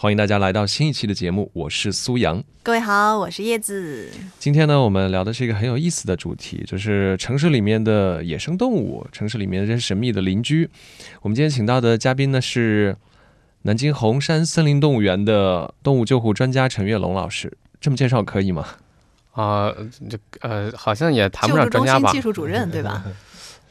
欢迎大家来到新一期的节目，我是苏阳。各位好，我是叶子。今天呢，我们聊的是一个很有意思的主题，就是城市里面的野生动物，城市里面这些神秘的邻居。我们今天请到的嘉宾呢是南京红山森林动物园的动物救护专家陈跃龙老师。这么介绍可以吗？啊，这呃，好像也谈不上专家吧。技术主任对吧？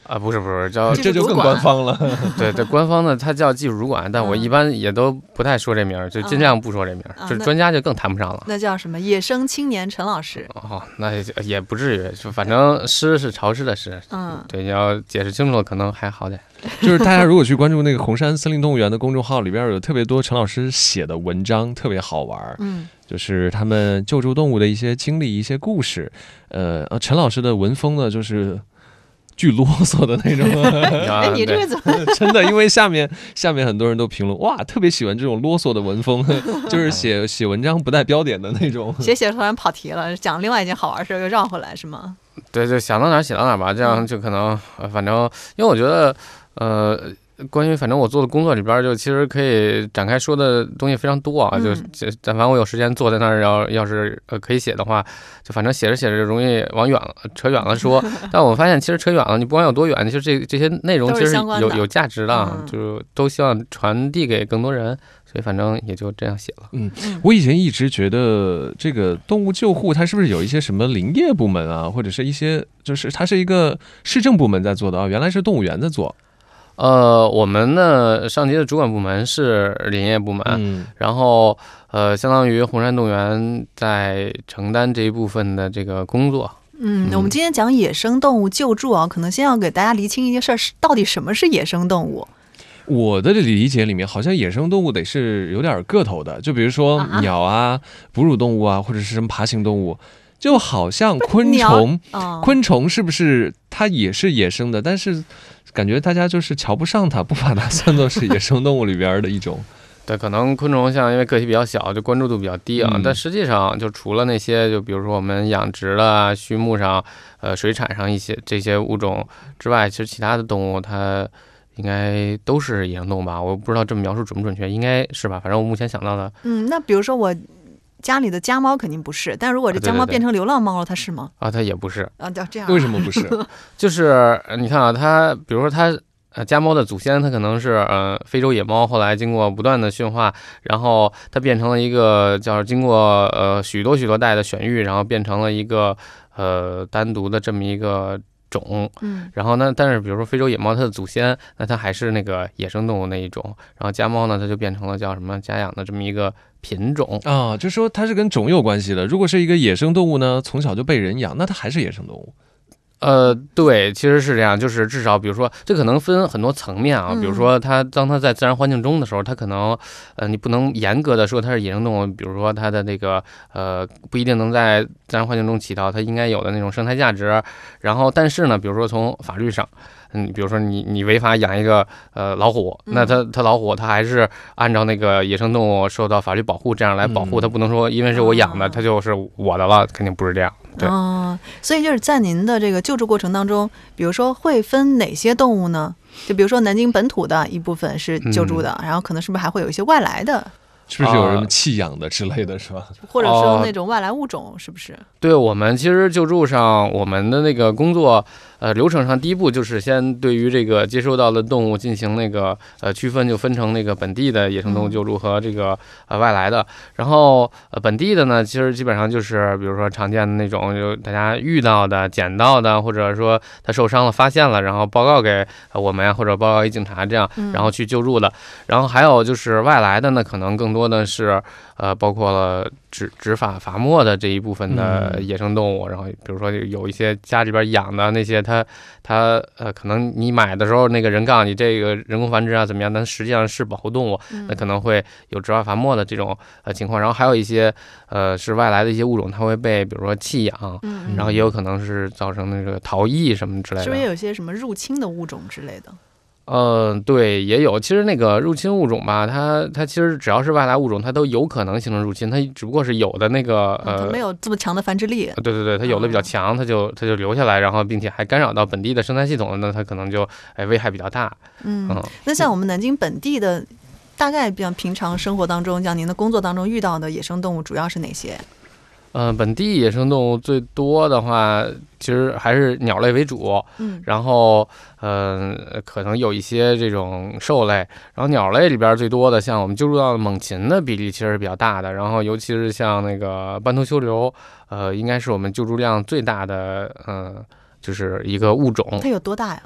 啊，不是不是，叫这就更官方了。对 对，官方的它叫技术主管，但我一般也都不太说这名儿，就尽量不说这名儿。就专家就更谈不上了。那叫什么？野生青年陈老师。哦，那也不至于，就反正湿是潮湿的湿。嗯，对，你要解释清楚了，可能还好点。就是大家如果去关注那个红山森林动物园的公众号，里边有特别多陈老师写的文章，特别好玩。嗯，就是他们救助动物的一些经历、一些故事。呃，陈老师的文风呢，就是。巨啰嗦的那种，哎，你这个怎么 真的？因为下面下面很多人都评论，哇，特别喜欢这种啰嗦的文风，就是写写文章不带标点的那种。写写突然跑题了，讲另外一件好玩事儿又绕回来是吗？对，就想到哪儿写到哪儿吧，这样就可能，反正因为我觉得，呃。关于反正我做的工作里边，就其实可以展开说的东西非常多啊。就但凡我有时间坐在那儿，要 要是呃可以写的话，就反正写着写着容易往远了扯远了说。但我发现其实扯远了，你不管有多远，其实这这些内容其实有有价值的，就都希望传递给更多人。所以反正也就这样写了。嗯，我以前一直觉得这个动物救护它是不是有一些什么林业部门啊，或者是一些就是它是一个市政部门在做的啊？原来是动物园在做。呃，我们呢上级的主管部门是林业部门，然后呃，相当于红山动物园在承担这一部分的这个工作。嗯，我们今天讲野生动物救助啊，可能先要给大家厘清一件事儿，是到底什么是野生动物？我的理解里面，好像野生动物得是有点个头的，就比如说鸟啊、哺乳动物啊，或者是什么爬行动物，就好像昆虫，昆虫是不是它也是野生的？但是。感觉大家就是瞧不上它，不把它算作是野生动物里边的一种。对，可能昆虫像因为个体比较小，就关注度比较低啊。但实际上，就除了那些，就比如说我们养殖的畜牧上，呃，水产上一些这些物种之外，其实其他的动物它应该都是野生动物吧？我不知道这么描述准不准确，应该是吧？反正我目前想到的。嗯，那比如说我。家里的家猫肯定不是，但如果这家猫变成流浪猫了，它是吗？啊，它也不是啊，这样为什么不是？就是你看啊，它比如说它呃家猫的祖先，它可能是呃非洲野猫，后来经过不断的驯化，然后它变成了一个叫经过呃许多许多代的选育，然后变成了一个呃单独的这么一个种。嗯，然后呢，但是比如说非洲野猫，它的祖先那它还是那个野生动物那一种，然后家猫呢，它就变成了叫什么家养的这么一个。品种啊，就说它是跟种有关系的。如果是一个野生动物呢，从小就被人养，那它还是野生动物。呃，对，其实是这样，就是至少比如说，这可能分很多层面啊。比如说，它当它在自然环境中的时候，它可能呃，你不能严格的说它是野生动物。比如说，它的那个呃，不一定能在自然环境中起到它应该有的那种生态价值。然后，但是呢，比如说从法律上。嗯，比如说你你违法养一个呃老虎，那它它老虎它还是按照那个野生动物受到法律保护这样来保护，它不能说因为是我养的，它就是我的了，肯定不是这样。对，所以就是在您的这个救助过程当中，比如说会分哪些动物呢？就比如说南京本土的一部分是救助的，然后可能是不是还会有一些外来的？是不是有什么弃养的之类的是吧？或者说那种外来物种是不是？对我们其实救助上我们的那个工作。呃，流程上第一步就是先对于这个接收到的动物进行那个呃区分，就分成那个本地的野生动物救助和这个呃外来的。然后呃本地的呢，其实基本上就是比如说常见的那种，就大家遇到的、捡到的，或者说它受伤了发现了，然后报告给我们呀，或者报告给警察这样，然后去救助的。然后还有就是外来的呢，可能更多的是呃包括了。执执法罚没的这一部分的野生动物，然后比如说有一些家里边养的那些，它它呃，可能你买的时候那个人告诉你这个人工繁殖啊怎么样，但实际上是保护动物，那可能会有执法罚没的这种呃情况。然后还有一些呃是外来的一些物种，它会被比如说弃养，然后也有可能是造成那个逃逸什么之类的。是不是有些什么入侵的物种之类的？嗯，对，也有。其实那个入侵物种吧，它它其实只要是外来物种，它都有可能形成入侵。它只不过是有的那个呃，没有这么强的繁殖力。对对对，它有的比较强，它就它就留下来，然后并且还干扰到本地的生态系统，那它可能就哎危害比较大。嗯，那像我们南京本地的大概比较平常生活当中，像您的工作当中遇到的野生动物主要是哪些？嗯，本地野生动物最多的话，其实还是鸟类为主。嗯，然后，嗯，可能有一些这种兽类。然后鸟类里边最多的，像我们救助到的猛禽的比例其实是比较大的。然后，尤其是像那个斑头修流，呃，应该是我们救助量最大的，嗯，就是一个物种。它有多大呀？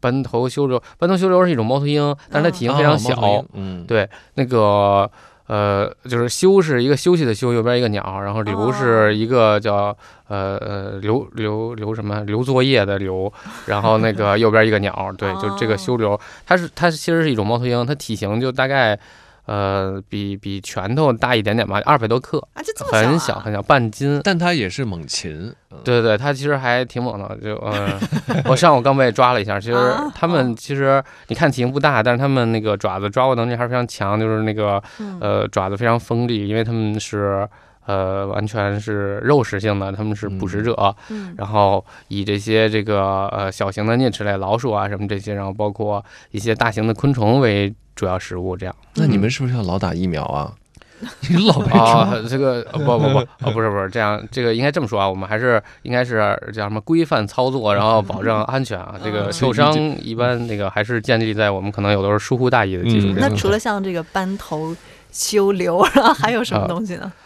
斑头修流，斑头修流是一种猫头鹰，但是它体型非常小。嗯，对，那个。呃，就是休是一个休息的休，右边一个鸟，然后留是一个叫呃呃留留留什么留作业的留，然后那个右边一个鸟，对，就这个休留，它是它其实是一种猫头鹰，它体型就大概。呃，比比拳头大一点点吧，二百多克，啊，这这么小，很小很小，半斤。但它也是猛禽，对对对，它其实还挺猛的。就嗯，我上午刚被抓了一下，其实它们其实你看体型不大，但是它们那个爪子抓握能力还是非常强，就是那个呃爪子非常锋利，因为它们是。呃，完全是肉食性的，他们是捕食者，然后以这些这个呃小型的啮齿类老鼠啊什么这些，然后包括一些大型的昆虫为主要食物，这样。那你们是不是要老打疫苗啊？你老被抓？这个不不不，哦不是不是这样，这个应该这么说啊，我们还是应该是叫什么规范操作，然后保证安全啊。这个受伤一般那个还是建立在我们可能有的时候疏忽大意的基础上。那除了像这个斑头修流，然后还有什么东西呢？呃，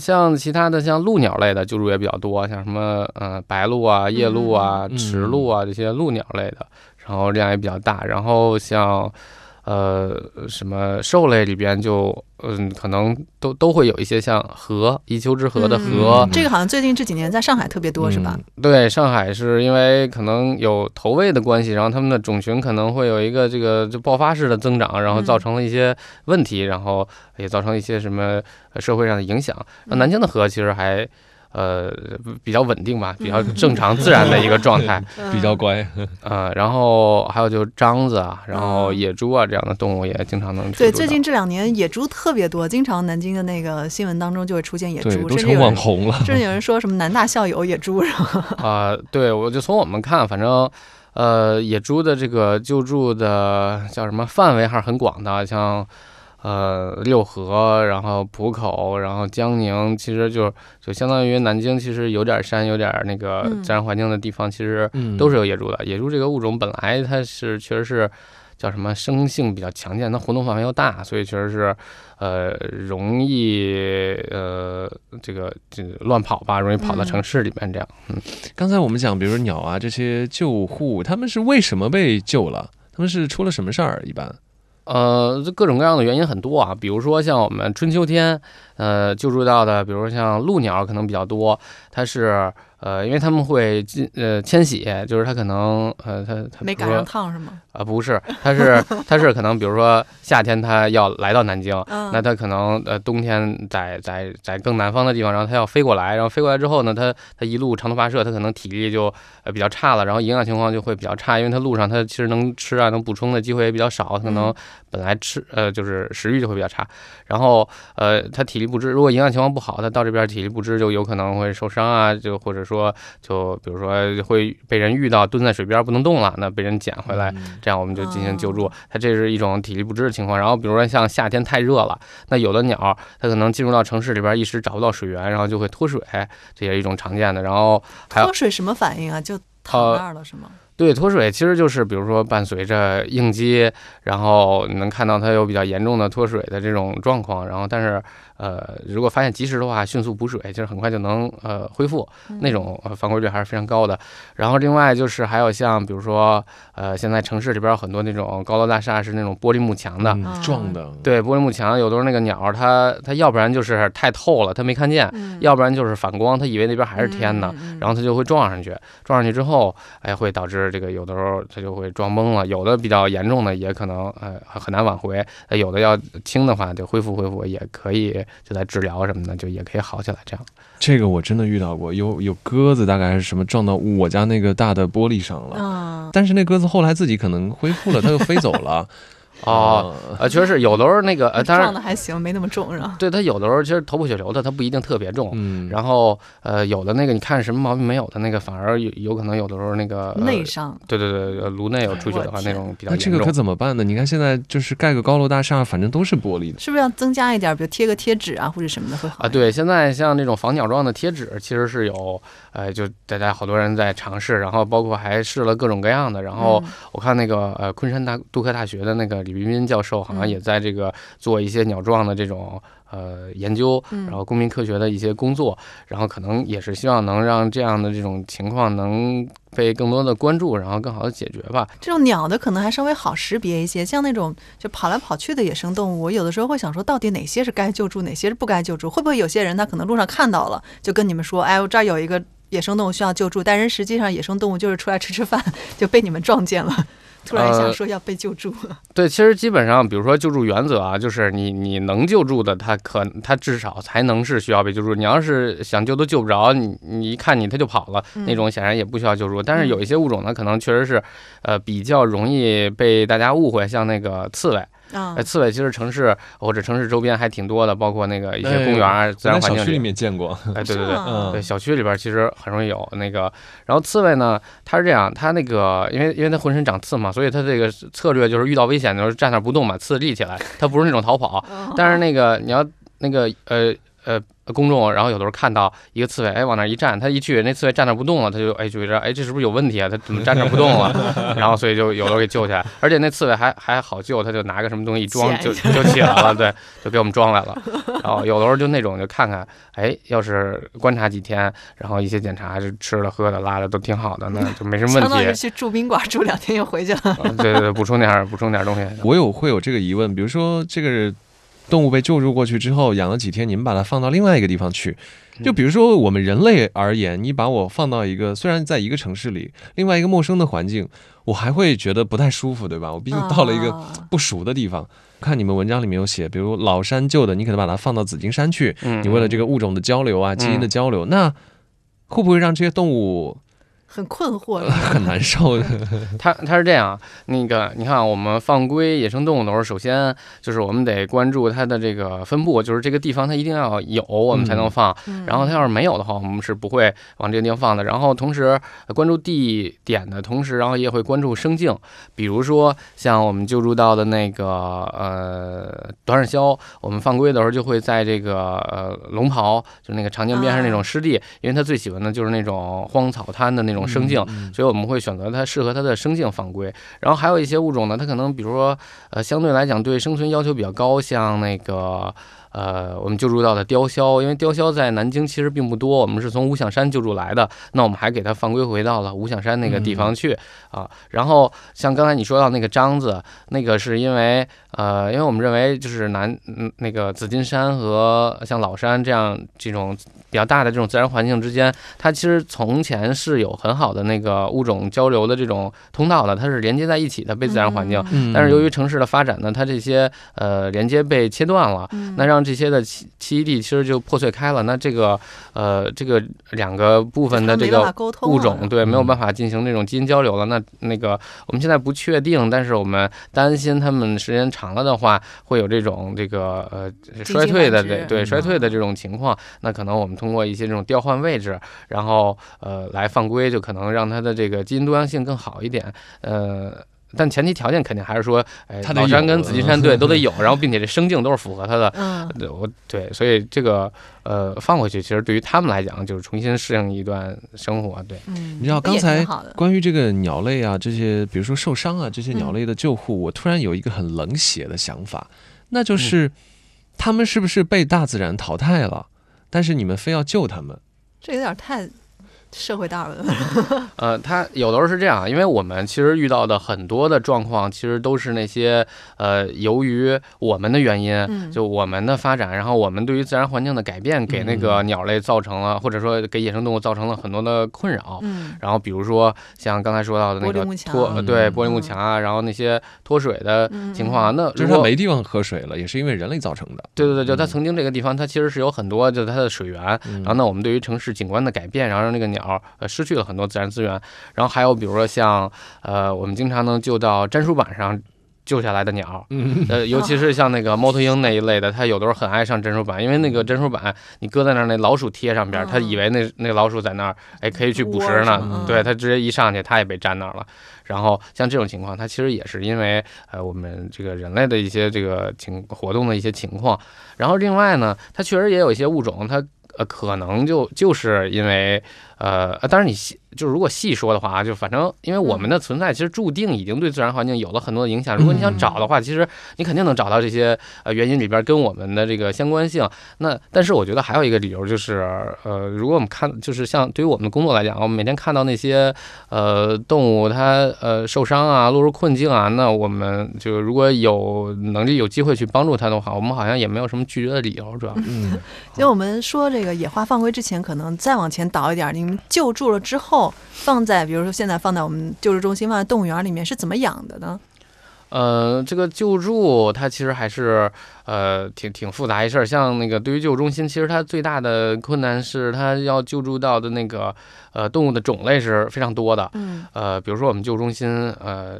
像其他的像鹭鸟类的救助也比较多，像什么呃白鹭啊、夜鹭啊、池鹭啊这些鹭鸟类的，然后量也比较大。然后像。呃，什么兽类里边就嗯，可能都都会有一些像河，一丘之貉的河。这个好像最近这几年在上海特别多，是吧？对，上海是因为可能有投喂的关系，然后他们的种群可能会有一个这个就爆发式的增长，然后造成了一些问题，然后也造成一些什么社会上的影响。那南京的河其实还。呃，比较稳定吧，比较正常自然的一个状态，比较乖。呃，然后还有就是獐子啊，然后野猪啊这样的动物也经常能对，最近这两年野猪特别多，经常南京的那个新闻当中就会出现野猪，都成网红了。甚至有人说什么南大校友野猪，是吧？啊，对，我就从我们看，反正呃，野猪的这个救助的叫什么范围还是很广的，像。呃，六合，然后浦口，然后江宁，其实就就相当于南京，其实有点山，有点那个自然环境的地方，其实都是有野猪的。野猪这个物种本来它是确实是叫什么生性比较强健，它活动范围又大，所以确实是呃容易呃这个这乱跑吧，容易跑到城市里面这样。嗯，刚才我们讲，比如说鸟啊这些救护，他们是为什么被救了？他们是出了什么事儿？一般？呃，各种各样的原因很多啊，比如说像我们春秋天，呃，救助到的，比如说像鹭鸟可能比较多，它是。呃，因为他们会进呃迁徙，就是他可能呃他他没赶上趟是吗？啊，不是，他是他是可能比如说夏天他要来到南京，那他可能呃冬天在在在更南方的地方，然后他要飞过来，然后飞过来之后呢，他他一路长途跋涉，他可能体力就呃比较差了，然后营养情况就会比较差，因为他路上他其实能吃啊能补充的机会也比较少，可能本来吃呃就是食欲就会比较差，然后呃他体力不支，如果营养情况不好，他到这边体力不支就有可能会受伤啊，就或者。说就比如说会被人遇到蹲在水边不能动了，那被人捡回来，这样我们就进行救助。它这是一种体力不支的情况。然后比如说像夏天太热了，那有的鸟它可能进入到城市里边一时找不到水源，然后就会脱水，这也是一种常见的。然后脱水什么反应啊？就躺那儿了是吗？对，脱水其实就是比如说伴随着应激，然后你能看到它有比较严重的脱水的这种状况。然后但是。呃，如果发现及时的话，迅速补水，其实很快就能呃恢复，那种返回率还是非常高的。然后另外就是还有像比如说呃，现在城市里边有很多那种高楼大厦是那种玻璃幕墙的。撞的，对，玻璃幕墙有的时候那个鸟它它要不然就是太透了它没看见，要不然就是反光它以为那边还是天呢，然后它就会撞上去，撞上去之后哎会导致这个有的时候它就会撞懵了，有的比较严重的也可能呃很难挽回，有的要轻的话就恢复恢复也可以。就在治疗什么的，就也可以好起来。这样，这个我真的遇到过，有有鸽子，大概是什么撞到我家那个大的玻璃上了。但是那鸽子后来自己可能恢复了，它又飞走了。哦，呃，确实是有的时候那个呃，当然撞的还行，没那么重是吧？对，它有的时候其实头破血流的，它不一定特别重。嗯，然后呃，有的那个你看什么毛病没有的那个，反而有有可能有的时候那个内伤。对对对，颅内有出血的话，那种比较那这个可怎么办呢？你看现在就是盖个高楼大厦，反正都是玻璃的，是不是要增加一点，比如贴个贴纸啊或者什么的会好啊？对，现在像那种防鸟状的贴纸，其实是有，呃，就大家好多人在尝试，然后包括还试了各种各样的。然后我看那个呃昆山大杜克大学的那个李彬彬教授，好像也在这个做一些鸟状的这种。呃，研究，然后公民科学的一些工作，然后可能也是希望能让这样的这种情况能被更多的关注，然后更好的解决吧。这种鸟的可能还稍微好识别一些，像那种就跑来跑去的野生动物，我有的时候会想说，到底哪些是该救助，哪些是不该救助？会不会有些人他可能路上看到了，就跟你们说，哎，我这儿有一个野生动物需要救助，但人实际上野生动物就是出来吃吃饭，就被你们撞见了。突然想说要被救助，对，其实基本上，比如说救助原则啊，就是你你能救助的，它可它至少才能是需要被救助。你要是想救都救不着，你你一看你它就跑了，那种显然也不需要救助。但是有一些物种呢，可能确实是，呃，比较容易被大家误会，像那个刺猬。哎，刺猬其实城市或者城市周边还挺多的，包括那个一些公园啊、自然环境里面见过。哎，对对对，对小区里边其实很容易有那个。然后刺猬呢，它是这样，它那个因为因为它浑身长刺嘛，所以它这个策略就是遇到危险的时候站那不动，把刺立起来。它不是那种逃跑，但是那个你要那个呃呃。公众，然后有的时候看到一个刺猬，哎，往那一站，他一去，那刺猬站那不动了，他就哎觉得，哎，这是不是有问题啊？他怎么站那不动了？然后所以就有的时候给救起来，而且那刺猬还还好救，他就拿个什么东西一装就就起来了，对，就给我们装来了。然后有的时候就那种就看看，哎，要是观察几天，然后一些检查是吃的喝的拉的都挺好的，那就没什么问题。相当于去住宾馆住两天又回去了。对对对，补充点补充点东西。我有会有这个疑问，比如说这个。动物被救助过去之后，养了几天，你们把它放到另外一个地方去。就比如说我们人类而言，你把我放到一个虽然在一个城市里，另外一个陌生的环境，我还会觉得不太舒服，对吧？我毕竟到了一个不熟的地方。看你们文章里面有写，比如老山旧的，你可能把它放到紫金山去，你为了这个物种的交流啊，基因的交流，那会不会让这些动物？很困惑，很难受的。他他是这样，那个你看，我们放归野生动物的时候，首先就是我们得关注它的这个分布，就是这个地方它一定要有，我们才能放。然后它要是没有的话，我们是不会往这个地方放的。然后同时关注地点的同时，然后也会关注生境，比如说像我们救助到的那个呃短耳鸮，我们放归的时候就会在这个呃龙袍，就那个长江边上那种湿地，因为它最喜欢的就是那种荒草滩的那种。生境，所以我们会选择它适合它的生境放归。然后还有一些物种呢，它可能比如说，呃，相对来讲对生存要求比较高，像那个。呃，我们救助到的雕鸮，因为雕鸮在南京其实并不多，我们是从五响山救助来的，那我们还给它放归回到了五响山那个地方去啊。然后像刚才你说到那个獐子，那个是因为呃，因为我们认为就是南嗯那个紫金山和像老山这样这种比较大的这种自然环境之间，它其实从前是有很好的那个物种交流的这种通道的，它是连接在一起的被自然环境。但是由于城市的发展呢，它这些呃连接被切断了，那让这些的栖栖地其实就破碎开了，那这个呃这个两个部分的这个物种对没有办法进行那种基因交流了。那那个我们现在不确定，但是我们担心它们时间长了的话会有这种这个呃衰退的对对衰退的这种情况。那可能我们通过一些这种调换位置，然后呃来放归，就可能让它的这个基因多样性更好一点。呃。但前提条件肯定还是说，哎，老山跟紫金山 对都得有，然后并且这生境都是符合它的。嗯，对，我对，所以这个呃放回去，其实对于他们来讲就是重新适应一段生活。对，嗯，你知道刚才关于这个鸟类啊，这些比如说受伤啊这些鸟类的救护，我突然有一个很冷血的想法，那就是他们是不是被大自然淘汰了？但是你们非要救他们，这有点太。社会大文。呃，他有的时候是这样，因为我们其实遇到的很多的状况，其实都是那些呃，由于我们的原因，就我们的发展，然后我们对于自然环境的改变，给那个鸟类造成了，或者说给野生动物造成了很多的困扰。嗯，然后比如说像刚才说到的那个脱对玻璃幕墙啊，然后那些脱水的情况，那就是它没地方喝水了，也是因为人类造成的。对对对，就它曾经这个地方，它其实是有很多就是它的水源，然后呢，我们对于城市景观的改变，然后让那个鸟。呃，失去了很多自然资源，然后还有比如说像呃，我们经常能救到砧书板上救下来的鸟，呃，尤其是像那个猫头鹰那一类的，它有的时候很爱上镇守板，因为那个镇守板你搁在那儿，那老鼠贴上边，它以为那那老鼠在那儿，哎，可以去捕食呢。对，它直接一上去，它也被粘那儿了。然后像这种情况，它其实也是因为呃我们这个人类的一些这个情活动的一些情况。然后另外呢，它确实也有一些物种，它呃可能就就是因为呃，当然你细就是如果细说的话啊，就反正因为我们的存在，其实注定已经对自然环境有了很多的影响。如果你想找的话，其实你肯定能找到这些呃原因里边跟我们的这个相关性。那但是我觉得还有一个理由就是，呃，如果我们看就是像对于我们的工作来讲，我们每天看到那些呃动物它呃受伤啊、落入困境啊，那我们就如果有能力、有机会去帮助它的话，我们好像也没有什么拒绝的理由，主要。嗯，就我们说这个野花放归之前，可能再往前倒一点，你们救助了之后。放在比如说现在放在我们救助中心放在动物园里面是怎么养的呢？呃，这个救助它其实还是呃挺挺复杂一事儿。像那个对于救助中心，其实它最大的困难是它要救助到的那个呃动物的种类是非常多的。嗯。呃，比如说我们救助中心呃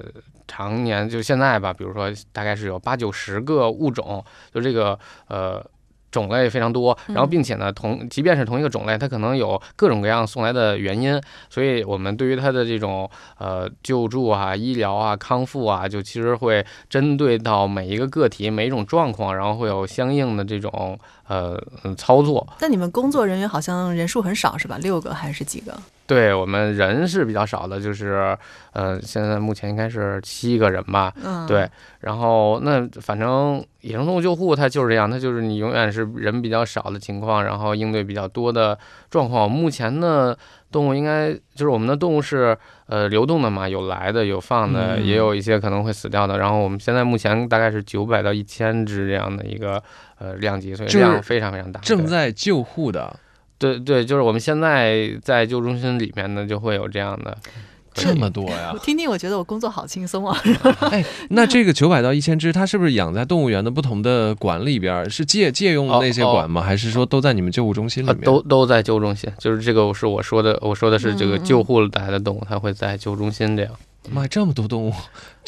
常年就现在吧，比如说大概是有八九十个物种，就这个呃。种类非常多，然后并且呢，同即便是同一个种类，它可能有各种各样送来的原因，所以我们对于它的这种呃救助啊、医疗啊、康复啊，就其实会针对到每一个个体、每一种状况，然后会有相应的这种呃操作。但你们工作人员好像人数很少是吧？六个还是几个？对我们人是比较少的，就是，呃，现在目前应该是七个人吧。嗯，对。然后那反正野生动物救护它就是这样，它就是你永远是人比较少的情况，然后应对比较多的状况。目前的动物应该就是我们的动物是呃流动的嘛，有来的有放的，也有一些可能会死掉的。然后我们现在目前大概是九百到一千只这样的一个呃量级，所以量非常非常大。正在救护的。对对，就是我们现在在救护中心里面呢，就会有这样的，这么多呀！我听听，我觉得我工作好轻松啊。哎，那这个九百到一千只，它是不是养在动物园的不同的馆里边？是借借用那些馆吗？还是说都在你们救护中心里面？都都在救护中心，就是这个是我说的，我说的是这个救护来的动物，它会在救护中心这样。妈，这么多动物！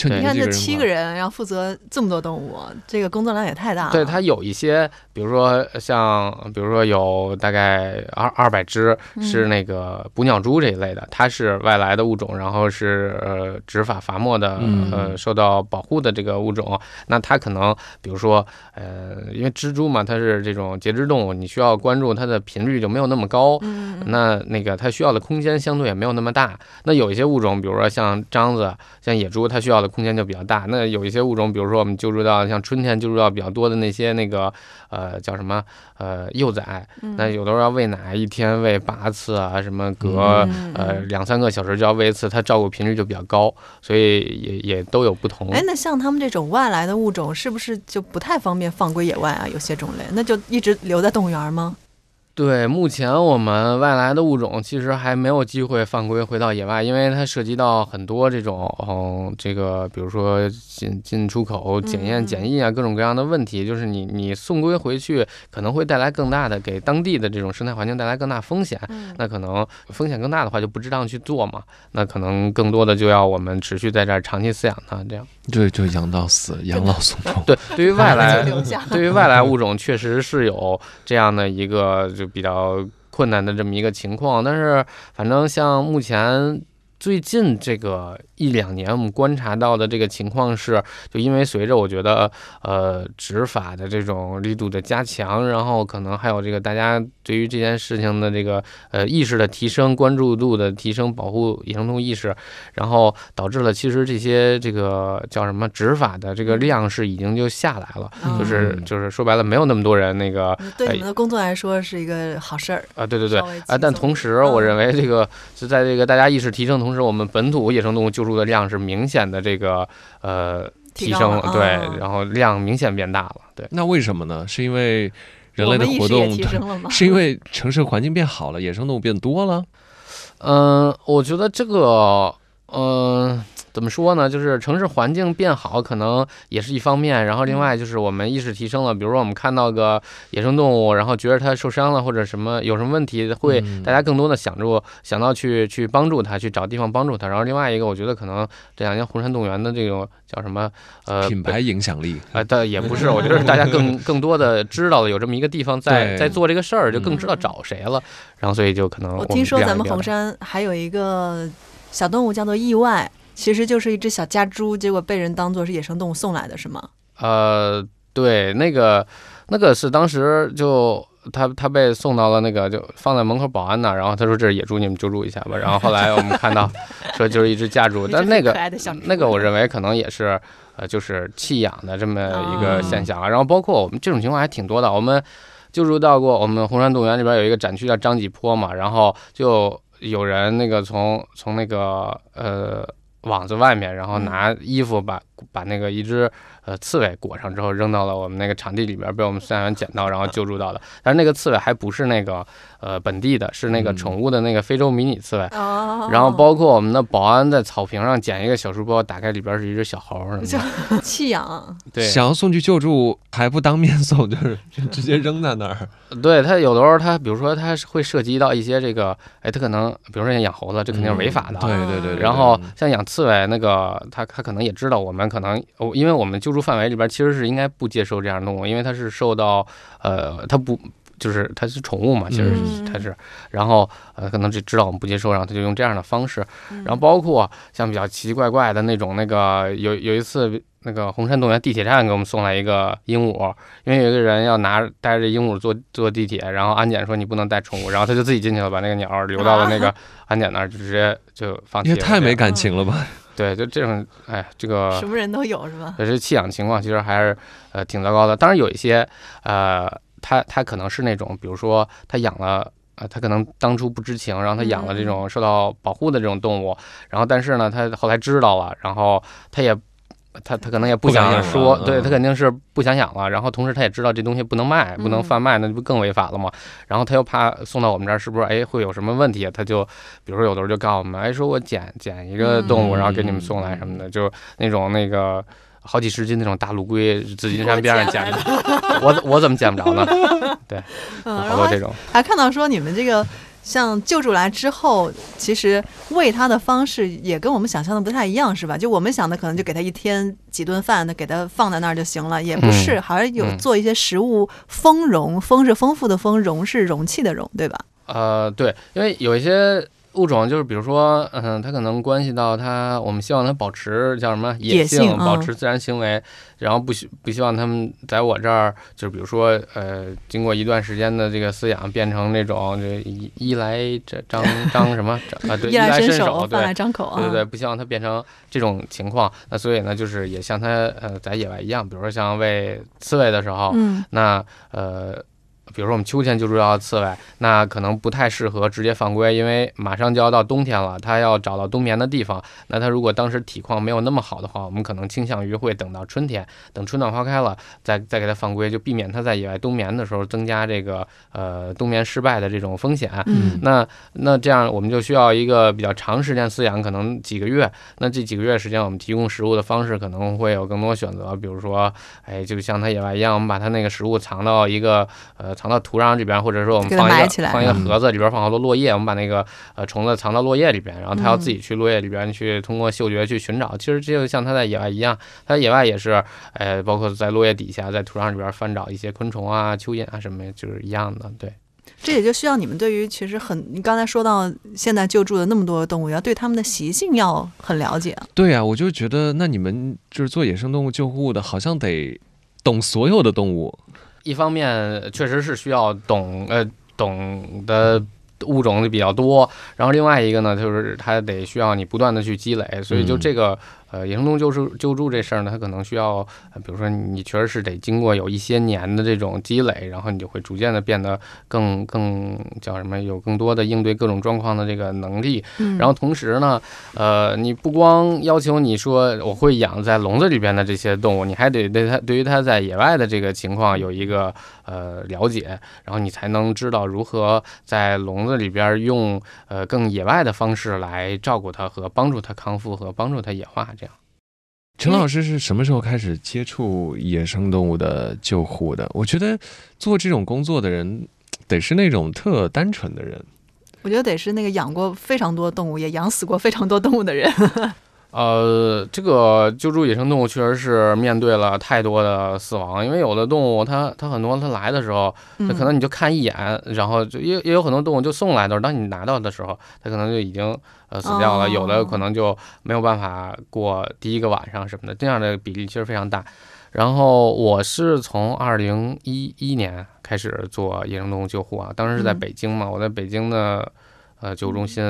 你看这七个人要负责这么多动物，这个工作量也太大了。对，它有一些，比如说像，比如说有大概二二百只是那个捕鸟蛛这一类的，它是外来的物种，然后是呃执法罚没的，呃受到保护的这个物种。那它可能，比如说呃，因为蜘蛛嘛，它是这种节肢动物，你需要关注它的频率就没有那么高。那那个它需要的空间相对也没有那么大。那有一些物种，比如说像獐子、像野猪，它需要的空间就比较大，那有一些物种，比如说我们救助到像春天救助到比较多的那些那个呃叫什么呃幼崽，那有的时候要喂奶，一天喂八次啊，什么隔呃两三个小时就要喂一次，它照顾频率就比较高，所以也也都有不同。哎，那像他们这种外来的物种，是不是就不太方便放归野外啊？有些种类，那就一直留在动物园吗？对，目前我们外来的物种其实还没有机会放归回到野外，因为它涉及到很多这种，嗯，这个比如说进进出口检验检疫啊，各种各样的问题，就是你你送归回去可能会带来更大的给当地的这种生态环境带来更大风险，那可能风险更大的话就不适当去做嘛，那可能更多的就要我们持续在这儿长期饲养它，这样。对，就养到死，养老送终。对，对于外来，对于外来物种，确实是有这样的一个就比较困难的这么一个情况。但是，反正像目前最近这个。一两年，我们观察到的这个情况是，就因为随着我觉得，呃，执法的这种力度的加强，然后可能还有这个大家对于这件事情的这个呃意识的提升、关注度的提升、保护野生动物意识，然后导致了其实这些这个叫什么执法的这个量是已经就下来了，就是就是说白了，没有那么多人那个对你们的工作来说是一个好事儿啊，对对对啊，但同时我认为这个就在这个大家意识提升同时，我们本土野生动物救助。的量是明显的这个呃提升，对，然后量明显变大了，对。那为什么呢？是因为人类的活动提升了吗？是因为城市环境变好了，野生动物变多了？嗯，我觉得这个，嗯。怎么说呢？就是城市环境变好，可能也是一方面。然后另外就是我们意识提升了，比如说我们看到个野生动物，然后觉得它受伤了或者什么有什么问题，会大家更多的想着想到去去帮助它，去找地方帮助它。然后另外一个，我觉得可能这两年红山动物园的这种叫什么呃品牌影响力啊，但也不是，我觉得大家更 更多的知道了有这么一个地方在在做这个事儿，就更知道找谁了。然后所以就可能我听说咱们红山还有一个小动物叫做意外。其实就是一只小家猪，结果被人当做是野生动物送来的，是吗？呃，对，那个那个是当时就他他被送到了那个就放在门口保安那，然后他说这是野猪，你们救助一下吧。然后后来我们看到说就是一只家猪，但那个那个我认为可能也是呃就是弃养的这么一个现象啊。然后包括我们这种情况还挺多的，我们救助到过我们红山动物园里边有一个展区叫张继坡嘛，然后就有人那个从从那个呃。网子外面，然后拿衣服把把那个一只。呃，刺猬裹上之后扔到了我们那个场地里边，被我们饲养员捡到，然后救助到的。但是那个刺猬还不是那个呃本地的，是那个宠物的那个非洲迷你刺猬。哦。然后包括我们的保安在草坪上捡一个小书包，打开里边是一只小猴儿。弃养。对。想要送去救助还不当面送，就是 就直接扔在那儿。对他有的时候他比如说他会涉及到一些这个，哎，他可能比如说像养猴子，这肯定是违法的。对对对。然后像养刺猬那个，他他可能也知道我们可能，因为我们救助范围里边其实是应该不接受这样的动物，因为它是受到呃，它不就是它是宠物嘛，其实它是，然后呃，可能就知道我们不接受，然后他就用这样的方式，然后包括像比较奇奇怪怪的那种，那个有有一次那个红山动物园地铁站给我们送来一个鹦鹉，因为有一个人要拿带着鹦鹉坐坐地铁，然后安检说你不能带宠物，然后他就自己进去了，把那个鸟留到了那个安检那儿，就直接就放弃了，也太没感情了吧。对，就这种，哎，这个什么人都有是吧？可是弃养情况其实还是呃挺糟糕的。当然有一些，呃，他他可能是那种，比如说他养了，呃，他可能当初不知情，然后他养了这种受到保护的这种动物，然后但是呢，他后来知道了，然后他也。他他可能也不想说，对他肯定是不想养了。然后同时他也知道这东西不能卖，不能贩卖，那不更违法了吗？然后他又怕送到我们这儿是不是哎会有什么问题？他就比如说有的时候就告诉我们，哎说我捡捡一个动物，然后给你们送来什么的，就那种那个好几十斤那种大陆龟，紫金山边上捡的，我我怎么捡不着呢？对，好多这种。还看到说你们这个。像救助来之后，其实喂它的方式也跟我们想象的不太一样，是吧？就我们想的可能就给它一天几顿饭，那给它放在那儿就行了，也不是，还是有做一些食物丰容，丰是丰富的丰，容是容器的容，对吧？呃，对，因为有一些。物种就是比如说，嗯，它可能关系到它，我们希望它保持叫什么野性，保持自然行为，然后不希不希望它们在我这儿，就是比如说，呃，经过一段时间的这个饲养，变成那种就衣衣来这张 张什么啊，对，衣来伸手，饭来张口，对对对，不希望它变成这种情况。那所以呢，就是也像它呃在野外一样，比如说像喂刺猬的时候，那呃。比如说我们秋天救助到刺猬，那可能不太适合直接放归，因为马上就要到冬天了，它要找到冬眠的地方。那它如果当时体况没有那么好的话，我们可能倾向于会等到春天，等春暖花开了，再再给它放归，就避免它在野外冬眠的时候增加这个呃冬眠失败的这种风险。嗯，那那这样我们就需要一个比较长时间饲养，可能几个月。那这几个月时间，我们提供食物的方式可能会有更多选择，比如说，哎，就像它野外一样，我们把它那个食物藏到一个呃。藏到土壤里边，或者说我们放一个放一个盒子里边，放好多落叶，我们把那个呃虫子藏到落叶里边，然后它要自己去落叶里边去通过嗅觉去寻找。其实这就像它在野外一样，它野外也是，呃，包括在落叶底下，在土壤里边翻找一些昆虫啊、蚯蚓啊什么，就是一样的。对，这也就需要你们对于其实很，你刚才说到现在救助的那么多动物，要对它们的习性要很了解。对呀，我就觉得那你们就是做野生动物救护的，好像得懂所有的动物。一方面确实是需要懂呃懂的物种比较多，然后另外一个呢，就是它得需要你不断的去积累，所以就这个呃，野生动物救助救助这事儿呢，它可能需要，比如说你确实是得经过有一些年的这种积累，然后你就会逐渐的变得更更叫什么，有更多的应对各种状况的这个能力。然后同时呢，呃，你不光要求你说我会养在笼子里边的这些动物，你还得对它对于它在野外的这个情况有一个呃了解，然后你才能知道如何在笼子里边用呃更野外的方式来照顾它和帮助它康复和帮助它野化。陈老师是什么时候开始接触野生动物的救护的？我觉得做这种工作的人得是那种特单纯的人。我觉得得是那个养过非常多动物，也养死过非常多动物的人。呃，这个救助野生动物确实是面对了太多的死亡，因为有的动物它它很多它来的时候，它可能你就看一眼，然后就也也有很多动物就送来的，当你拿到的时候，它可能就已经呃死掉了，有的可能就没有办法过第一个晚上什么的，这样的比例其实非常大。然后我是从二零一一年开始做野生动物救护啊，当时是在北京嘛，我在北京的呃救护中心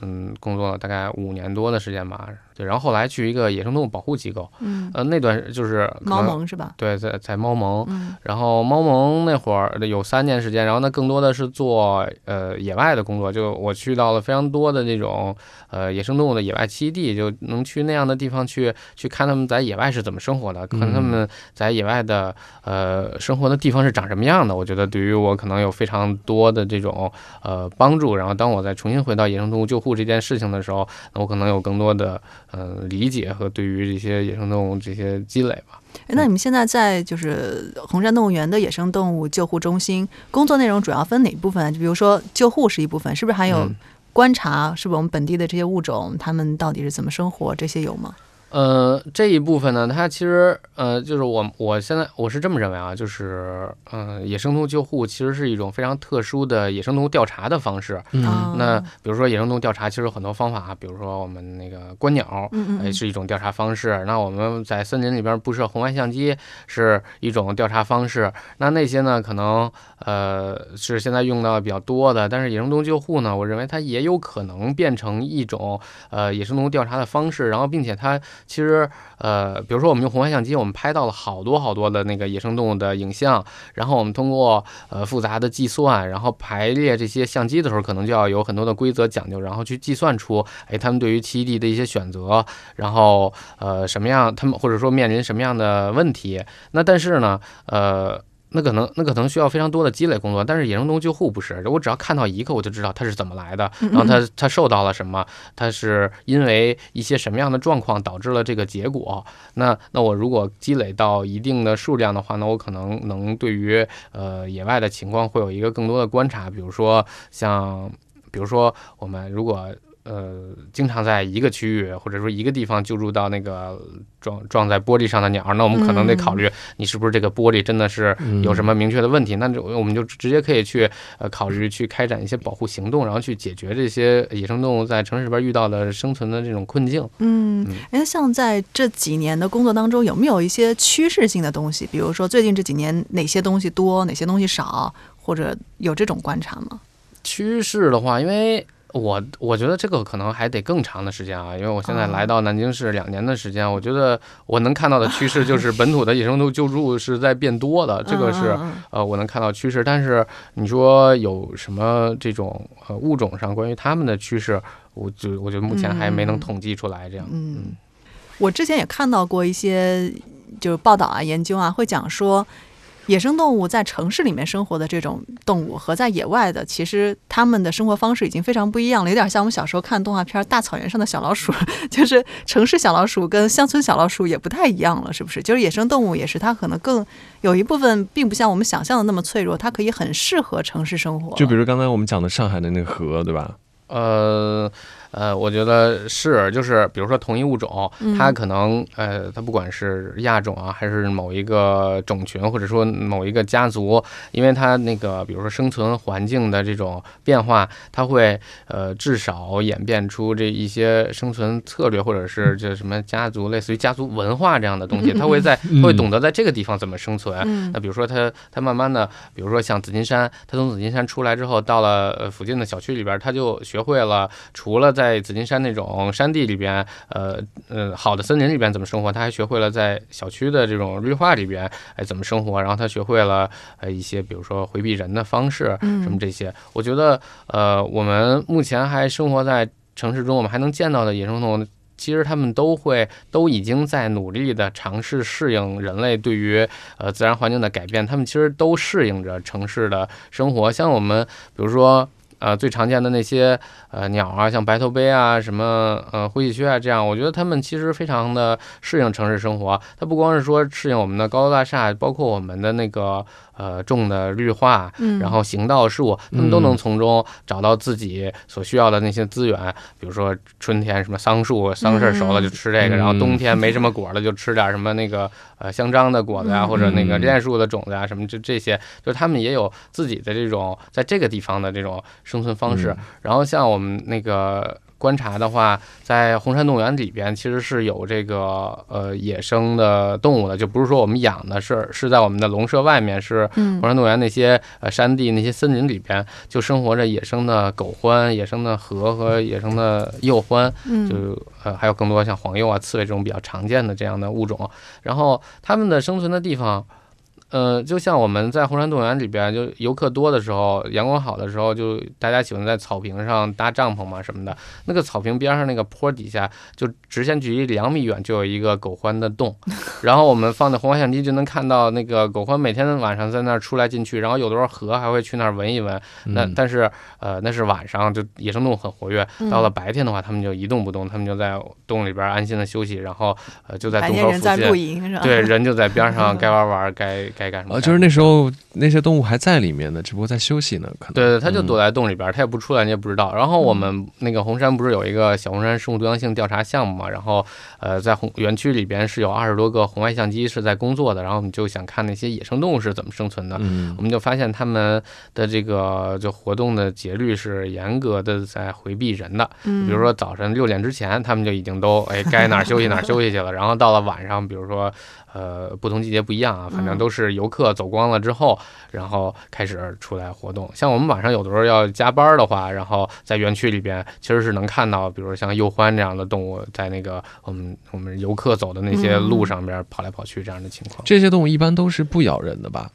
嗯工作了大概五年多的时间吧。对，然后后来去一个野生动物保护机构，嗯，呃，那段就是猫盟是吧？对，在在猫盟，嗯，然后猫盟那会儿有三年时间，然后那更多的是做呃野外的工作，就我去到了非常多的那种呃野生动物的野外栖地，就能去那样的地方去去看他们在野外是怎么生活的，看他们在野外的呃生活的地方是长什么样的。我觉得对于我可能有非常多的这种呃帮助。然后当我再重新回到野生动物救护这件事情的时候，我可能有更多的。呃，理解和对于这些野生动物这些积累吧。哎，那你们现在在就是红山动物园的野生动物救护中心工作内容主要分哪部分？就比如说救护是一部分，是不是还有观察？是不是我们本地的这些物种，它们到底是怎么生活？这些有吗？呃，这一部分呢，它其实呃，就是我我现在我是这么认为啊，就是呃，野生动物救护其实是一种非常特殊的野生动物调查的方式。嗯，那比如说野生动物调查，其实有很多方法，比如说我们那个观鸟，嗯是一种调查方式。那我们在森林里边布设红外相机是一种调查方式。那那些呢，可能呃是现在用到比较多的，但是野生动物救护呢，我认为它也有可能变成一种呃野生动物调查的方式，然后并且它。其实，呃，比如说我们用红外相机，我们拍到了好多好多的那个野生动物的影像，然后我们通过呃复杂的计算，然后排列这些相机的时候，可能就要有很多的规则讲究，然后去计算出，哎，他们对于栖地的一些选择，然后呃什么样，他们或者说面临什么样的问题。那但是呢，呃。那可能那可能需要非常多的积累工作，但是野生动物救护不是，我只要看到一个，我就知道它是怎么来的，然后它它受到了什么，它是因为一些什么样的状况导致了这个结果。那那我如果积累到一定的数量的话，那我可能能对于呃野外的情况会有一个更多的观察，比如说像比如说我们如果。呃，经常在一个区域或者说一个地方救助到那个撞撞在玻璃上的鸟，那我们可能得考虑你是不是这个玻璃真的是有什么明确的问题，那就我们就直接可以去呃考虑去开展一些保护行动，然后去解决这些野生动物在城市里边遇到的生存的这种困境。嗯，哎，像在这几年的工作当中，有没有一些趋势性的东西？比如说最近这几年哪些东西多，哪些东西少，或者有这种观察吗？趋势的话，因为。我我觉得这个可能还得更长的时间啊，因为我现在来到南京市两年的时间，我觉得我能看到的趋势就是本土的野生动物救助是在变多的，这个是呃我能看到趋势。但是你说有什么这种呃物种上关于它们的趋势，我就我觉得目前还没能统计出来这样。嗯，我之前也看到过一些就是报道啊、研究啊，会讲说。野生动物在城市里面生活的这种动物和在野外的，其实他们的生活方式已经非常不一样了，有点像我们小时候看动画片《大草原上的小老鼠》，就是城市小老鼠跟乡村小老鼠也不太一样了，是不是？就是野生动物也是，它可能更有一部分并不像我们想象的那么脆弱，它可以很适合城市生活。就比如刚才我们讲的上海的那个河，对吧？呃。呃，我觉得是，就是比如说同一物种，它可能呃，它不管是亚种啊，还是某一个种群，或者说某一个家族，因为它那个比如说生存环境的这种变化，它会呃至少演变出这一些生存策略，或者是这什么家族，类似于家族文化这样的东西，它会在会懂得在这个地方怎么生存。那比如说它它慢慢的，比如说像紫金山，它从紫金山出来之后，到了附近的小区里边，它就学会了，除了在紫金山那种山地里边，呃呃好的森林里边怎么生活，他还学会了在小区的这种绿化里边哎怎么生活，然后他学会了呃一些比如说回避人的方式，什么这些，我觉得呃我们目前还生活在城市中，我们还能见到的野生动物。其实他们都会都已经在努力的尝试适应人类对于呃自然环境的改变，他们其实都适应着城市的生活。像我们比如说呃最常见的那些呃鸟啊，像白头鹎啊，什么呃灰喜鹊啊，这样，我觉得它们其实非常的适应城市生活。它不光是说适应我们的高楼大厦，包括我们的那个。呃，种的绿化，然后行道树，他们都能从中找到自己所需要的那些资源。比如说春天什么桑树，桑葚熟了就吃这个；然后冬天没什么果了，就吃点什么那个呃香樟的果子呀，或者那个楝树的种子啊，什么就这些。就他们也有自己的这种在这个地方的这种生存方式。然后像我们那个。观察的话，在红山动物园里边，其实是有这个呃野生的动物的，就不是说我们养的，是是在我们的笼舍外面，是红山动物园那些呃山地那些森林里边，就生活着野生的狗獾、野生的河和野生的鼬獾，就呃还有更多像黄鼬啊、刺猬这种比较常见的这样的物种，然后它们的生存的地方。呃，就像我们在红山动物园里边，就游客多的时候，阳光好的时候，就大家喜欢在草坪上搭帐篷嘛什么的。那个草坪边上那个坡底下，就直线距离两米远就有一个狗獾的洞，然后我们放的红外相机就能看到那个狗獾每天晚上在那儿出来进去，然后有的时候河还会去那儿闻一闻。那但是呃那是晚上，就野生动物很活跃。到了白天的话，它们就一动不动，它们就在洞里边安心的休息，然后呃就在洞口附近，对，人就在边 上该玩玩该。该干什么？就是那时候那些动物还在里面呢，只不过在休息呢。可能对对，它就躲在洞里边，它也不出来，你也不知道。然后我们那个红山不是有一个小红山生物多样性调查项目嘛？然后呃，在红园区里边是有二十多个红外相机是在工作的。然后我们就想看那些野生动物是怎么生存的。我们就发现它们的这个就活动的节律是严格的在回避人的。比如说早晨六点之前，它们就已经都哎该哪儿休息哪儿休息去了。然后到了晚上，比如说。呃，不同季节不一样啊，反正都是游客走光了之后，然后开始出来活动。像我们晚上有的时候要加班的话，然后在园区里边其实是能看到，比如像鼬獾这样的动物在那个我们我们游客走的那些路上边跑来跑去这样的情况。这些动物一般都是不咬人的吧？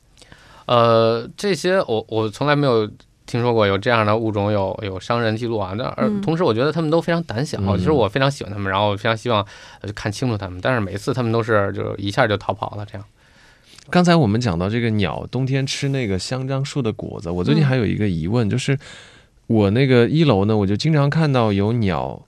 呃，这些我我从来没有。听说过有这样的物种有有伤人记录啊，那而同时我觉得他们都非常胆小，其实我非常喜欢他们，然后非常希望看清楚他们，但是每次他们都是就一下就逃跑了这样。刚才我们讲到这个鸟冬天吃那个香樟树的果子，我最近还有一个疑问，就是我那个一楼呢，我就经常看到有鸟。